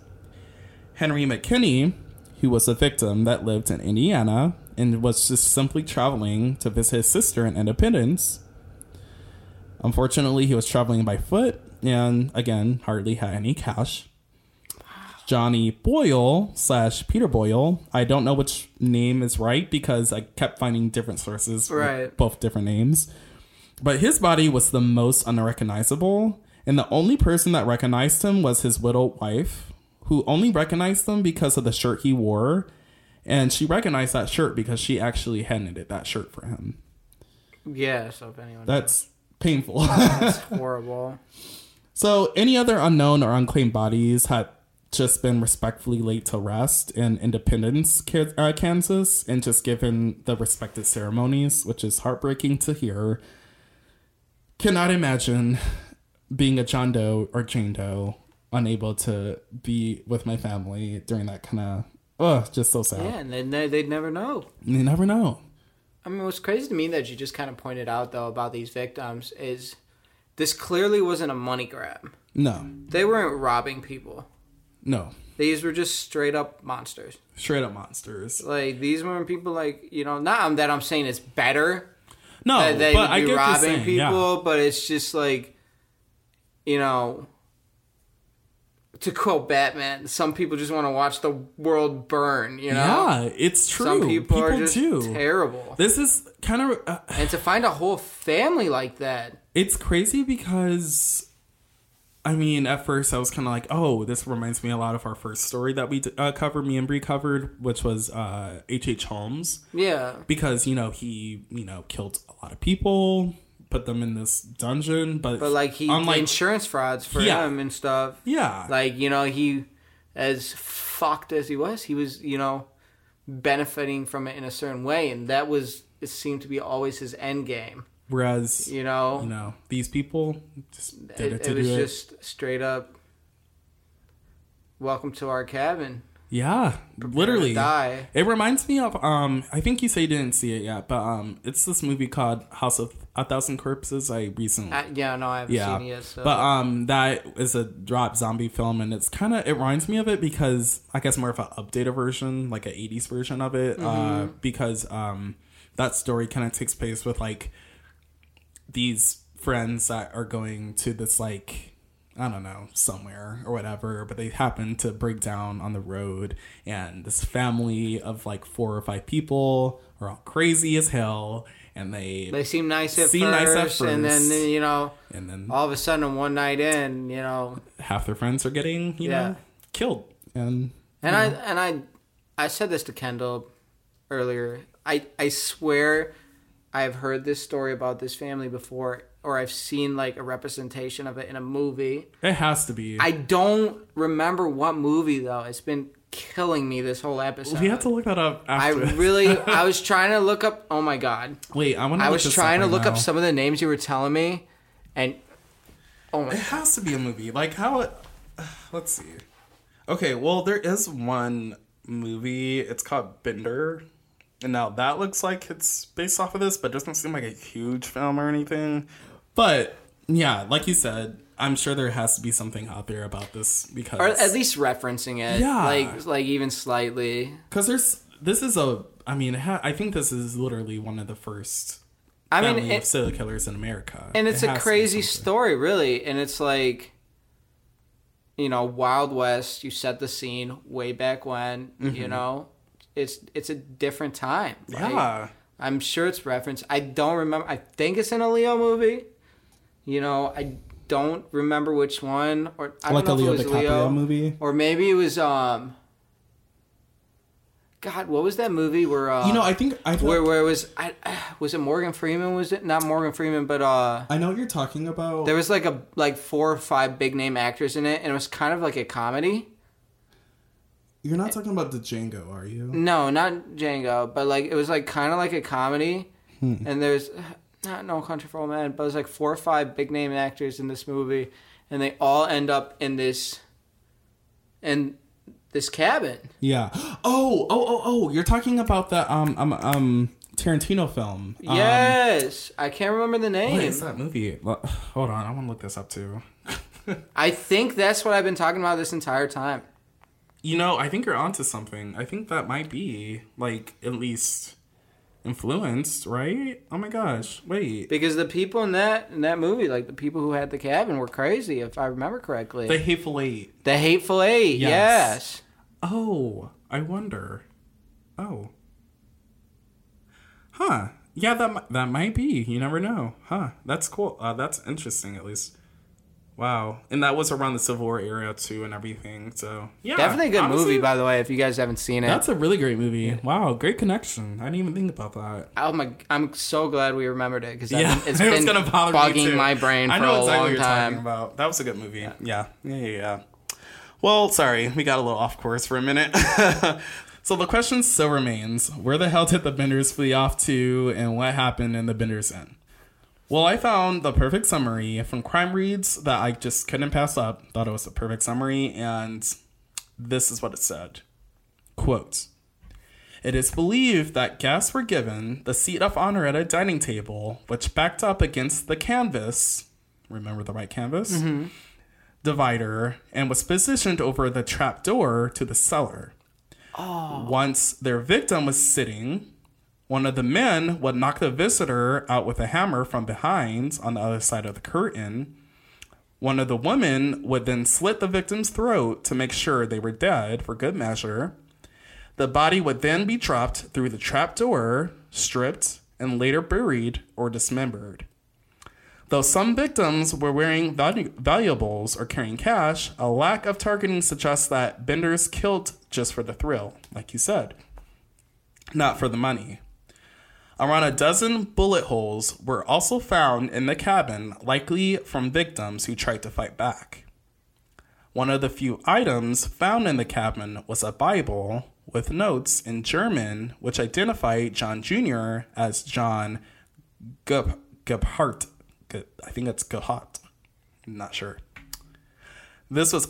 A: Henry McKinney, who was a victim that lived in Indiana and was just simply traveling to visit his sister in Independence. Unfortunately, he was traveling by foot and, again, hardly had any cash. Johnny Boyle slash Peter Boyle. I don't know which name is right because I kept finding different sources
B: Right.
A: both different names. But his body was the most unrecognizable, and the only person that recognized him was his widowed wife, who only recognized him because of the shirt he wore. And she recognized that shirt because she actually had knitted that shirt for him.
B: Yeah, so if anyone
A: That's painful. [laughs]
B: that's [laughs] horrible.
A: So, any other unknown or unclaimed bodies had just been respectfully laid to rest in Independence, uh, Kansas, and just given the respected ceremonies, which is heartbreaking to hear. Cannot imagine being a Doe or Doe unable to be with my family during that kind of, oh, just so sad.
B: Yeah, and then they, they'd never know.
A: You never know.
B: I mean, what's crazy to me that you just kind of pointed out though about these victims is this clearly wasn't a money grab.
A: No,
B: They weren't robbing people.
A: no.
B: These were just straight up monsters.
A: Straight up monsters.
B: Like these weren't people like you know not that I'm saying it's better
A: No,
B: that they
A: but I get
B: robbing
A: saying,
B: people,
A: yeah.
B: but it's just like you know to quote Batman, some people just want to watch the world burn. You know,
A: Yeah, it's true.
B: some people, are just
A: do.
B: terrible.
A: This is kind of uh,
B: and to find a whole family like that,
A: it's crazy because I mean, at first I was kind of like, oh, this reminds me a lot of our first story that we uh, covered, me and Bri covered, which was uh, H. H. Holmes,
B: Yeah.
A: because you know he you know killed a lot of people, put them in this dungeon, but
B: But like he
A: unlike
B: insurance frauds for
A: Yeah.
B: him and stuff.
A: yeah,
B: Like, you know, he as fucked as he was, he was, you know, benefiting from it in a certain way and that was it seemed to be always his end game.
A: whereas
B: You know?
A: you know these people just did it,
B: it,
A: to
B: it was
A: do it.
B: just straight up welcome to our cabin.
A: yeah,
B: Prepare
A: literally. It reminds me of um I think you say you didn't see it yet, but um it's this movie called House of a Thousand Corpses I recently
B: Uh, yeah, no, I haven't
A: yeah.
B: seen it. So.
A: But um that is a Rob Zombie film and it's kind of it reminds me of it because I guess more of an updated version, like a 80s version of it uh
B: Mm-hmm.
A: because um that story kind of takes place with like these friends that are going to this like I don't know, somewhere or whatever, but they happen to break down on the road and this family of like four or five people are all crazy as hell and they,
B: they seem nice at,
A: Seem
B: first,
A: nice at
B: and then you know,
A: and then
B: all of a sudden one night in, you know,
A: half their friends are getting, you
B: Yeah.
A: know, killed. And
B: And I and I I said this to Kendall earlier. I I swear I've heard this story about this family before or I've seen like a representation of it in a movie.
A: it has to be.
B: I don't remember what movie though. It's been killing me this whole episode.
A: we have to look that up
B: I really [laughs] I was trying to look up oh my god.
A: Wait, I want to
B: I was trying to look up some of the names you were telling me and oh my
A: It has to be a movie. Like how it. [sighs] Let's see. Okay, well there is one movie. It's called Bender, and now that looks like it's based off of this, but doesn't seem like a huge film or anything. But yeah, like you said, I'm sure there has to be something out there about this because
B: or at least referencing it.
A: Yeah.
B: Like like even slightly.
A: because there's this is a. I mean, ha- I think this is literally one of the first.
B: I mean it,
A: of serial killers in America,
B: and it's
A: It
B: a
A: has to be
B: crazy story really and it's like you know wild west you set the scene way back when you mm-hmm. know it's it's a different time Like,
A: Yeah.
B: i'm sure it's referenced i don't remember i think it's in a leo movie you know i don't remember which one or i
A: like a
B: don't know
A: Leo
B: if it was
A: DiCaprio
B: leo
A: movie.
B: or maybe it was um god what was that movie where uh
A: You know, I think I
B: where where it was I [sighs] was it Morgan Freeman was it not Morgan Freeman but uh
A: I know what you're talking about.
B: there was like a like four or five big name actors in it, and it was kind of like a comedy.
A: You're not talking about the Django, are you?
B: No, not Django, but like it was like kind of like a comedy. And there's not No Country for Old Men, but there's like four or five big name actors in this movie, and they all end up in this in this cabin.
A: Yeah. Oh, oh, oh, oh! You're talking about the um um um Tarantino film. Um,
B: yes, I can't remember the name.
A: is that movie? Well, Hold on, I want to look this up too. [laughs]
B: I think that's what I've been talking about this entire time.
A: You know, I think you're onto something. I think that might be like at least influenced, right? Oh my gosh! Wait,
B: Because the people in that in that movie, like the people who had the cabin, were crazy, if I remember correctly.
A: The Hateful Eight.
B: The Hateful Eight,
A: Yes.
B: yes.
A: Oh, I wonder. Oh. Huh. Yeah, that that might be. You never know. Huh. That's cool. Uh, that's interesting, at least. Wow. And that was around the Civil War era too, and everything. So yeah,
B: Definitely a good
A: honestly,
B: movie, by the way, if you guys haven't seen it.
A: That's a really great movie. Wow, great connection. I didn't even think about that.
B: oh my! I'm so glad we remembered it because
A: Yeah, [laughs]
B: it's
A: it
B: been
A: gonna bother too.
B: my brain
A: I
B: for
A: know
B: a
A: exactly
B: long
A: what you're talking
B: time.
A: about. That was a good movie. Yeah. Yeah. Yeah. Yeah. Well, sorry, we got a little off course for a minute. [laughs] so the question still remains: Where the hell did the Benders flee off to, and what happened in the Benders Inn? Well, I found the perfect summary from Crime Reads that I just couldn't pass up. Thought it was the perfect summary, and this is what it said: "Quote." It is believed that guests were given the seat of honor at a dining table, which backed up against the canvas. Remember the white canvas? Mm-hmm. Divider, and was positioned over the trap door to the cellar. Once their victim was sitting, one of the men would knock the visitor out with a hammer from behind on the other side of the curtain. One of the women would then slit the victim's throat to make sure they were dead for good measure. The body would then be dropped through the trapdoor, stripped, and later buried or dismembered. Though some victims were wearing valu- valuables or carrying cash, a lack of targeting suggests that Benders killed just for the thrill, like you said, not for the money. Around a dozen bullet holes were also found in the cabin, likely from victims who tried to fight back. One of the few items found in the cabin was a Bible with notes in German, which identify John Jr. as John Geb- Gebhardt. Ge- I think it's Gebhardt. Not sure. This was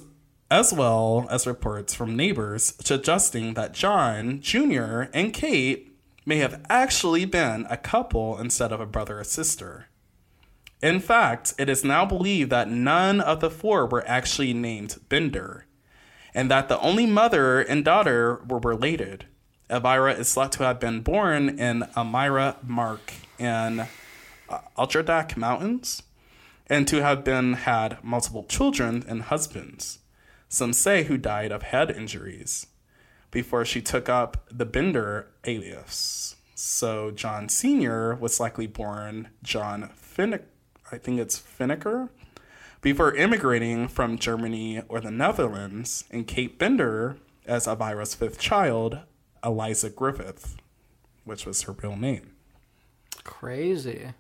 A: as well as reports from neighbors suggesting that John Jr. and Kate may have actually been a couple instead of a brother or sister. In fact, it is now believed that none of the four were actually named Bender, and that the only mother and daughter were related. Elvira is thought to have been born in Amira Mark in uh, Adirondack Mountains, and to have been had multiple children and husbands. Some say who died of head injuries before she took up the Bender alias. So John Sr. was likely born John Finnick, I think it's Finneker, before immigrating from Germany or the Netherlands, and Kate Bender as Elvira's fifth child, Eliza Griffith, which was her real name.
B: Crazy.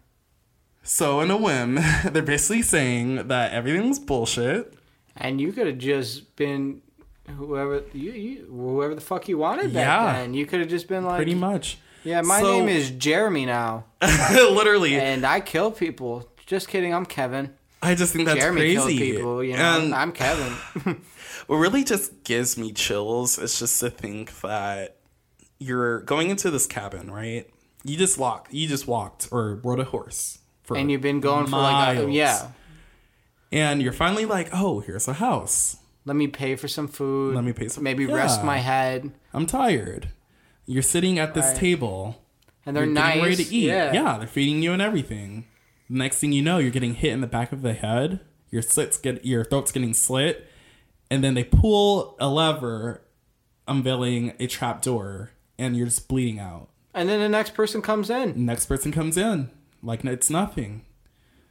A: So, in a whim, [laughs] they're basically saying that everything's bullshit.
B: And you could have just been whoever you, you whoever the fuck you wanted back
A: Yeah.
B: then. You could have just been like,
A: Pretty much.
B: yeah, my
A: So-
B: name is Jeremy now, [laughs]
A: Literally.
B: and I kill people. Just kidding, I'm Kevin.
A: I just think that's
B: Jeremy
A: crazy.
B: people. You know,
A: and
B: I'm Kevin. [laughs] [laughs]
A: what really just gives me chills is just to think that you're going into this cabin, right? You just walked, you just walked or rode a horse for
B: and you've been going for like a, yeah.
A: and you're finally like, oh, here's a house.
B: Let me pay for some food.
A: Let me pay some-
B: Maybe rest my head.
A: I'm tired. You're sitting at this
B: Right.
A: table.
B: And they're
A: you're
B: nice.
A: ready to eat.
B: Yeah.
A: yeah, they're feeding you and everything. Next thing you know, you're getting hit in the back of the head. Your slits get your throat's getting slit, and then they pull a lever, unveiling a trap door, and you're just bleeding out.
B: And then the next person comes in.
A: Next person comes in like it's nothing.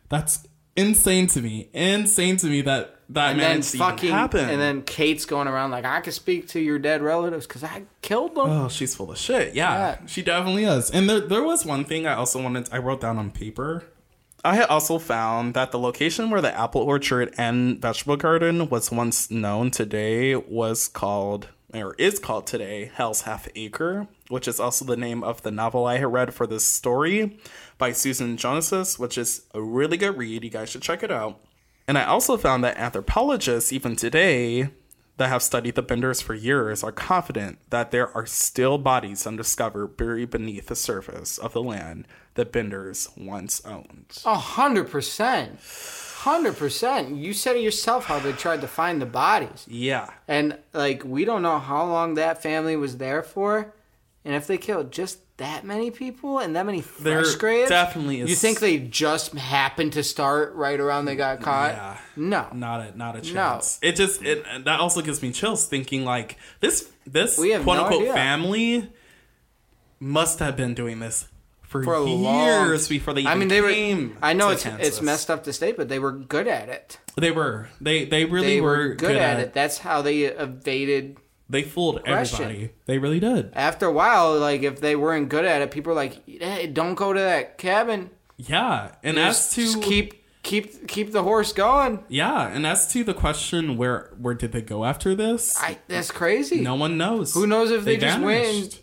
A: That's insane to me. Insane to me that that
B: And then
A: managed to even
B: fucking
A: happen.
B: and then Kate's going around like I can speak to your dead relatives because I killed them.
A: Oh, she's full of shit. Yeah,
B: Yeah.
A: she definitely is. And there, there was one thing I also wanted. I wrote down on paper. I had also found that the location where the apple orchard and vegetable garden was once known today was called, or is called today, Hell's Half Acre, which is also the name of the novel I had read for this story by Susan Jonusas, which is a really good read. You guys should check it out. And I also found that anthropologists, even today, that have studied the Benders for years are confident that there are still bodies undiscovered buried beneath the surface of the land that Benders once owned.
B: A hundred percent. Hundred percent. You said it yourself how they tried to find the bodies.
A: Yeah.
B: And like we don't know how long that family was there for. And if they killed just that many people and that many
A: There
B: fresh graves,
A: definitely is-
B: You think they just happened to start right around they got caught?
A: Yeah.
B: No.
A: Not a not a chance. It just it that also gives me chills thinking like this this quote
B: no
A: unquote
B: idea.
A: family must have been doing this for,
B: For
A: years
B: long-
A: before they even
B: I mean, they were. I know it's
A: Kansas.
B: it's messed up to state, but they were good at it.
A: They were. They they really
B: They
A: were,
B: were good, at, it. That's how they evaded.
A: They fooled
B: Question.
A: everybody. They really did.
B: After a while, like if they weren't good at it, people were like, "Hey, don't go to that cabin.
A: Yeah. And as to
B: just keep keep keep the horse going."
A: Yeah, and as to the question where where did they go after this?
B: I that's crazy.
A: no one knows.
B: Who knows if they, just went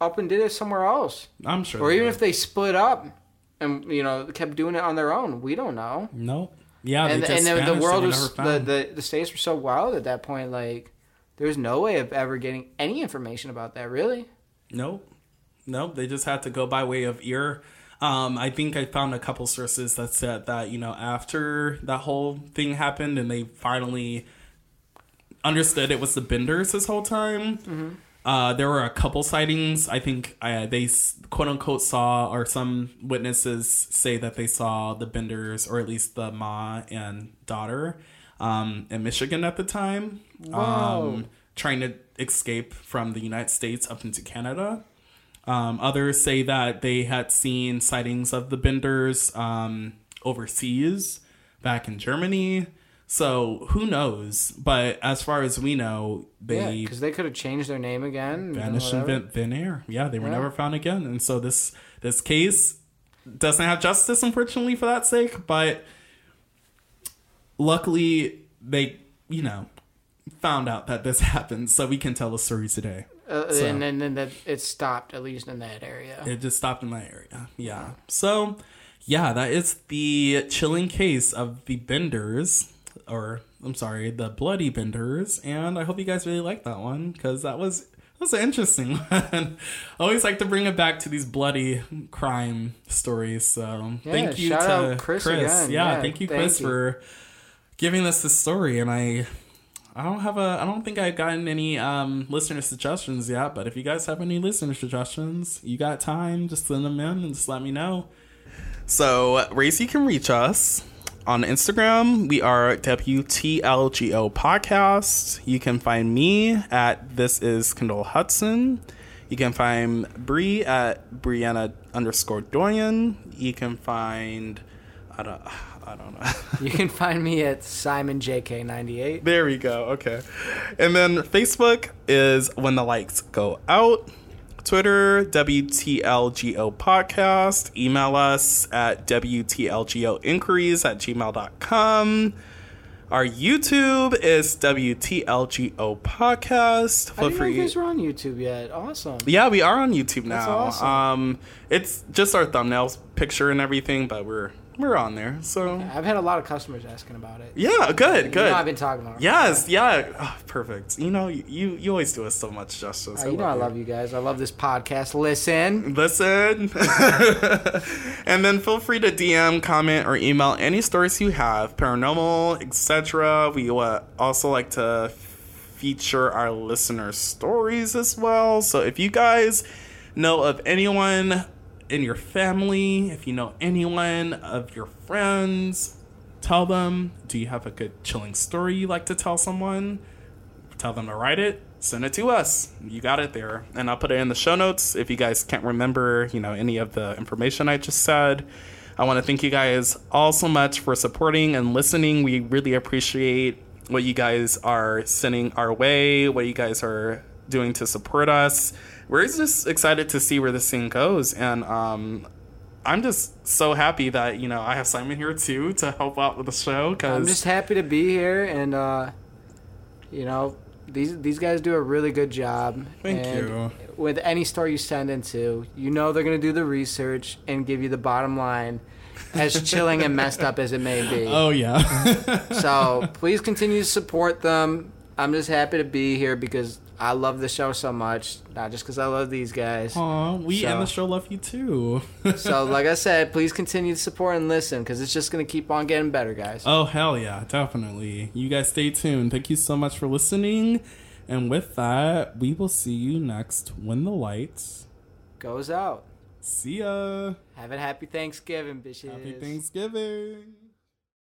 B: up and did it somewhere else,
A: I'm sure.
B: or even
A: did.
B: if they split up and you know kept doing it on their own. We don't know.
A: no. Yeah,
B: and
A: they
B: and then the world was the, the the states were so wild at that point. Like there's no way of ever getting any information about that. Really,
A: Nope. Nope. They just had to go by way of ear. Um, I think I found a couple sources that said that, you know, after that whole thing happened and they finally understood it was the Benders this whole time, uh, there were a couple sightings. I think uh, they quote unquote saw, or some witnesses say that they saw the Benders, or at least the ma and daughter, um, in Michigan at the time, um, trying to escape from the United States up into Canada. Um, others say that they had seen sightings of the Benders um, overseas, back in Germany. So who knows? But as far as we know,
B: Yeah,
A: they
B: because they could have changed their name again.
A: vanished in thin, thin air. Yeah, they were
B: Yeah.
A: never found again. And so this this case doesn't have justice, unfortunately, for that sake. But luckily, they you know found out that this [laughs] happened, so we can tell the story today.
B: Uh,
A: So-
B: and then, then that it stopped at least in that area.
A: It just stopped in my area. Yeah. So, yeah, that is the chilling case of the Benders, or I'm sorry, the Bloody Benders. And I hope you guys really liked that one because that was that was an interesting [laughs] one. I always like to bring it back to these bloody crime stories. So
B: Yeah,
A: thank you to
B: Chris again.
A: Yeah,
B: Yeah,
A: thank you,
B: thank
A: Chris,
B: you.
A: for giving us this story. And I I don't have a I don't think I've gotten any um listener suggestions yet, but if you guys have any listener suggestions, you got time, just send them in and just let me know. So, Race, you can reach us on Instagram. We are WTLGO Podcast. You can find me at This Is Kendall Hudson. You can find Bri at Brianna underscore Dorian. You can find I don't I don't know. [laughs]
B: You can find me at Simon JK98.
A: There we go. Okay. And then Facebook is When the Lights Go Out. Twitter, WTLGO Podcast. Email us at WTLGO Inquiries at gmail.com. Our YouTube is WTLGO Podcast.
B: I didn't know you
A: free.
B: guys were on YouTube yet. Awesome.
A: Yeah, we are on YouTube now.
B: awesome.
A: Um, it's just our thumbnails picture and everything, but we're we're on there. So
B: I've had a lot of customers asking about it.
A: yeah, good,
B: You
A: good.
B: know I've been talking about it.
A: Yes, yeah, oh, perfect. You know, you you always do us so much justice.
B: Uh, you know I love you guys. I love this podcast. Listen.
A: Listen, [laughs] and then feel free to DM, comment, or email any stories you have, paranormal, etc. We uh, also like to feature our listener stories as well. So if you guys know of anyone in your family, if you know anyone of your friends, tell them. Do you have a good chilling story you like to tell someone? Tell them to write it. Send it to us. You got it there, and I'll put it in the show notes. If you guys can't remember, you know, any of the information I just said, I want to thank you guys all so much for supporting and listening. We really appreciate what you guys are sending our way, what you guys are doing to support us. We're just excited to see where this thing goes, and um, I'm just so happy that you know I have Simon here too to help out with the show.
B: I'm just happy to be here, and uh, you know these these guys do a really good job.
A: Thank
B: and
A: you.
B: With any store you send into, you know they're gonna do the research and give you the bottom line, as chilling and messed up as it may be. [laughs]
A: oh yeah.
B: So please continue to support them. I'm just happy to be here because I love the show so much, not just because I love these guys.
A: Aw, we
B: So-
A: and the show love you too. [laughs]
B: So, like I said, please continue to support and listen because it's just gonna keep on getting better, guys.
A: oh hell yeah, definitely. You guys stay tuned. Thank you so much for listening. And with that, we will see you next when the lights.
B: Goes out.
A: See ya.
B: Have a happy Thanksgiving, bitches.
A: Happy Thanksgiving.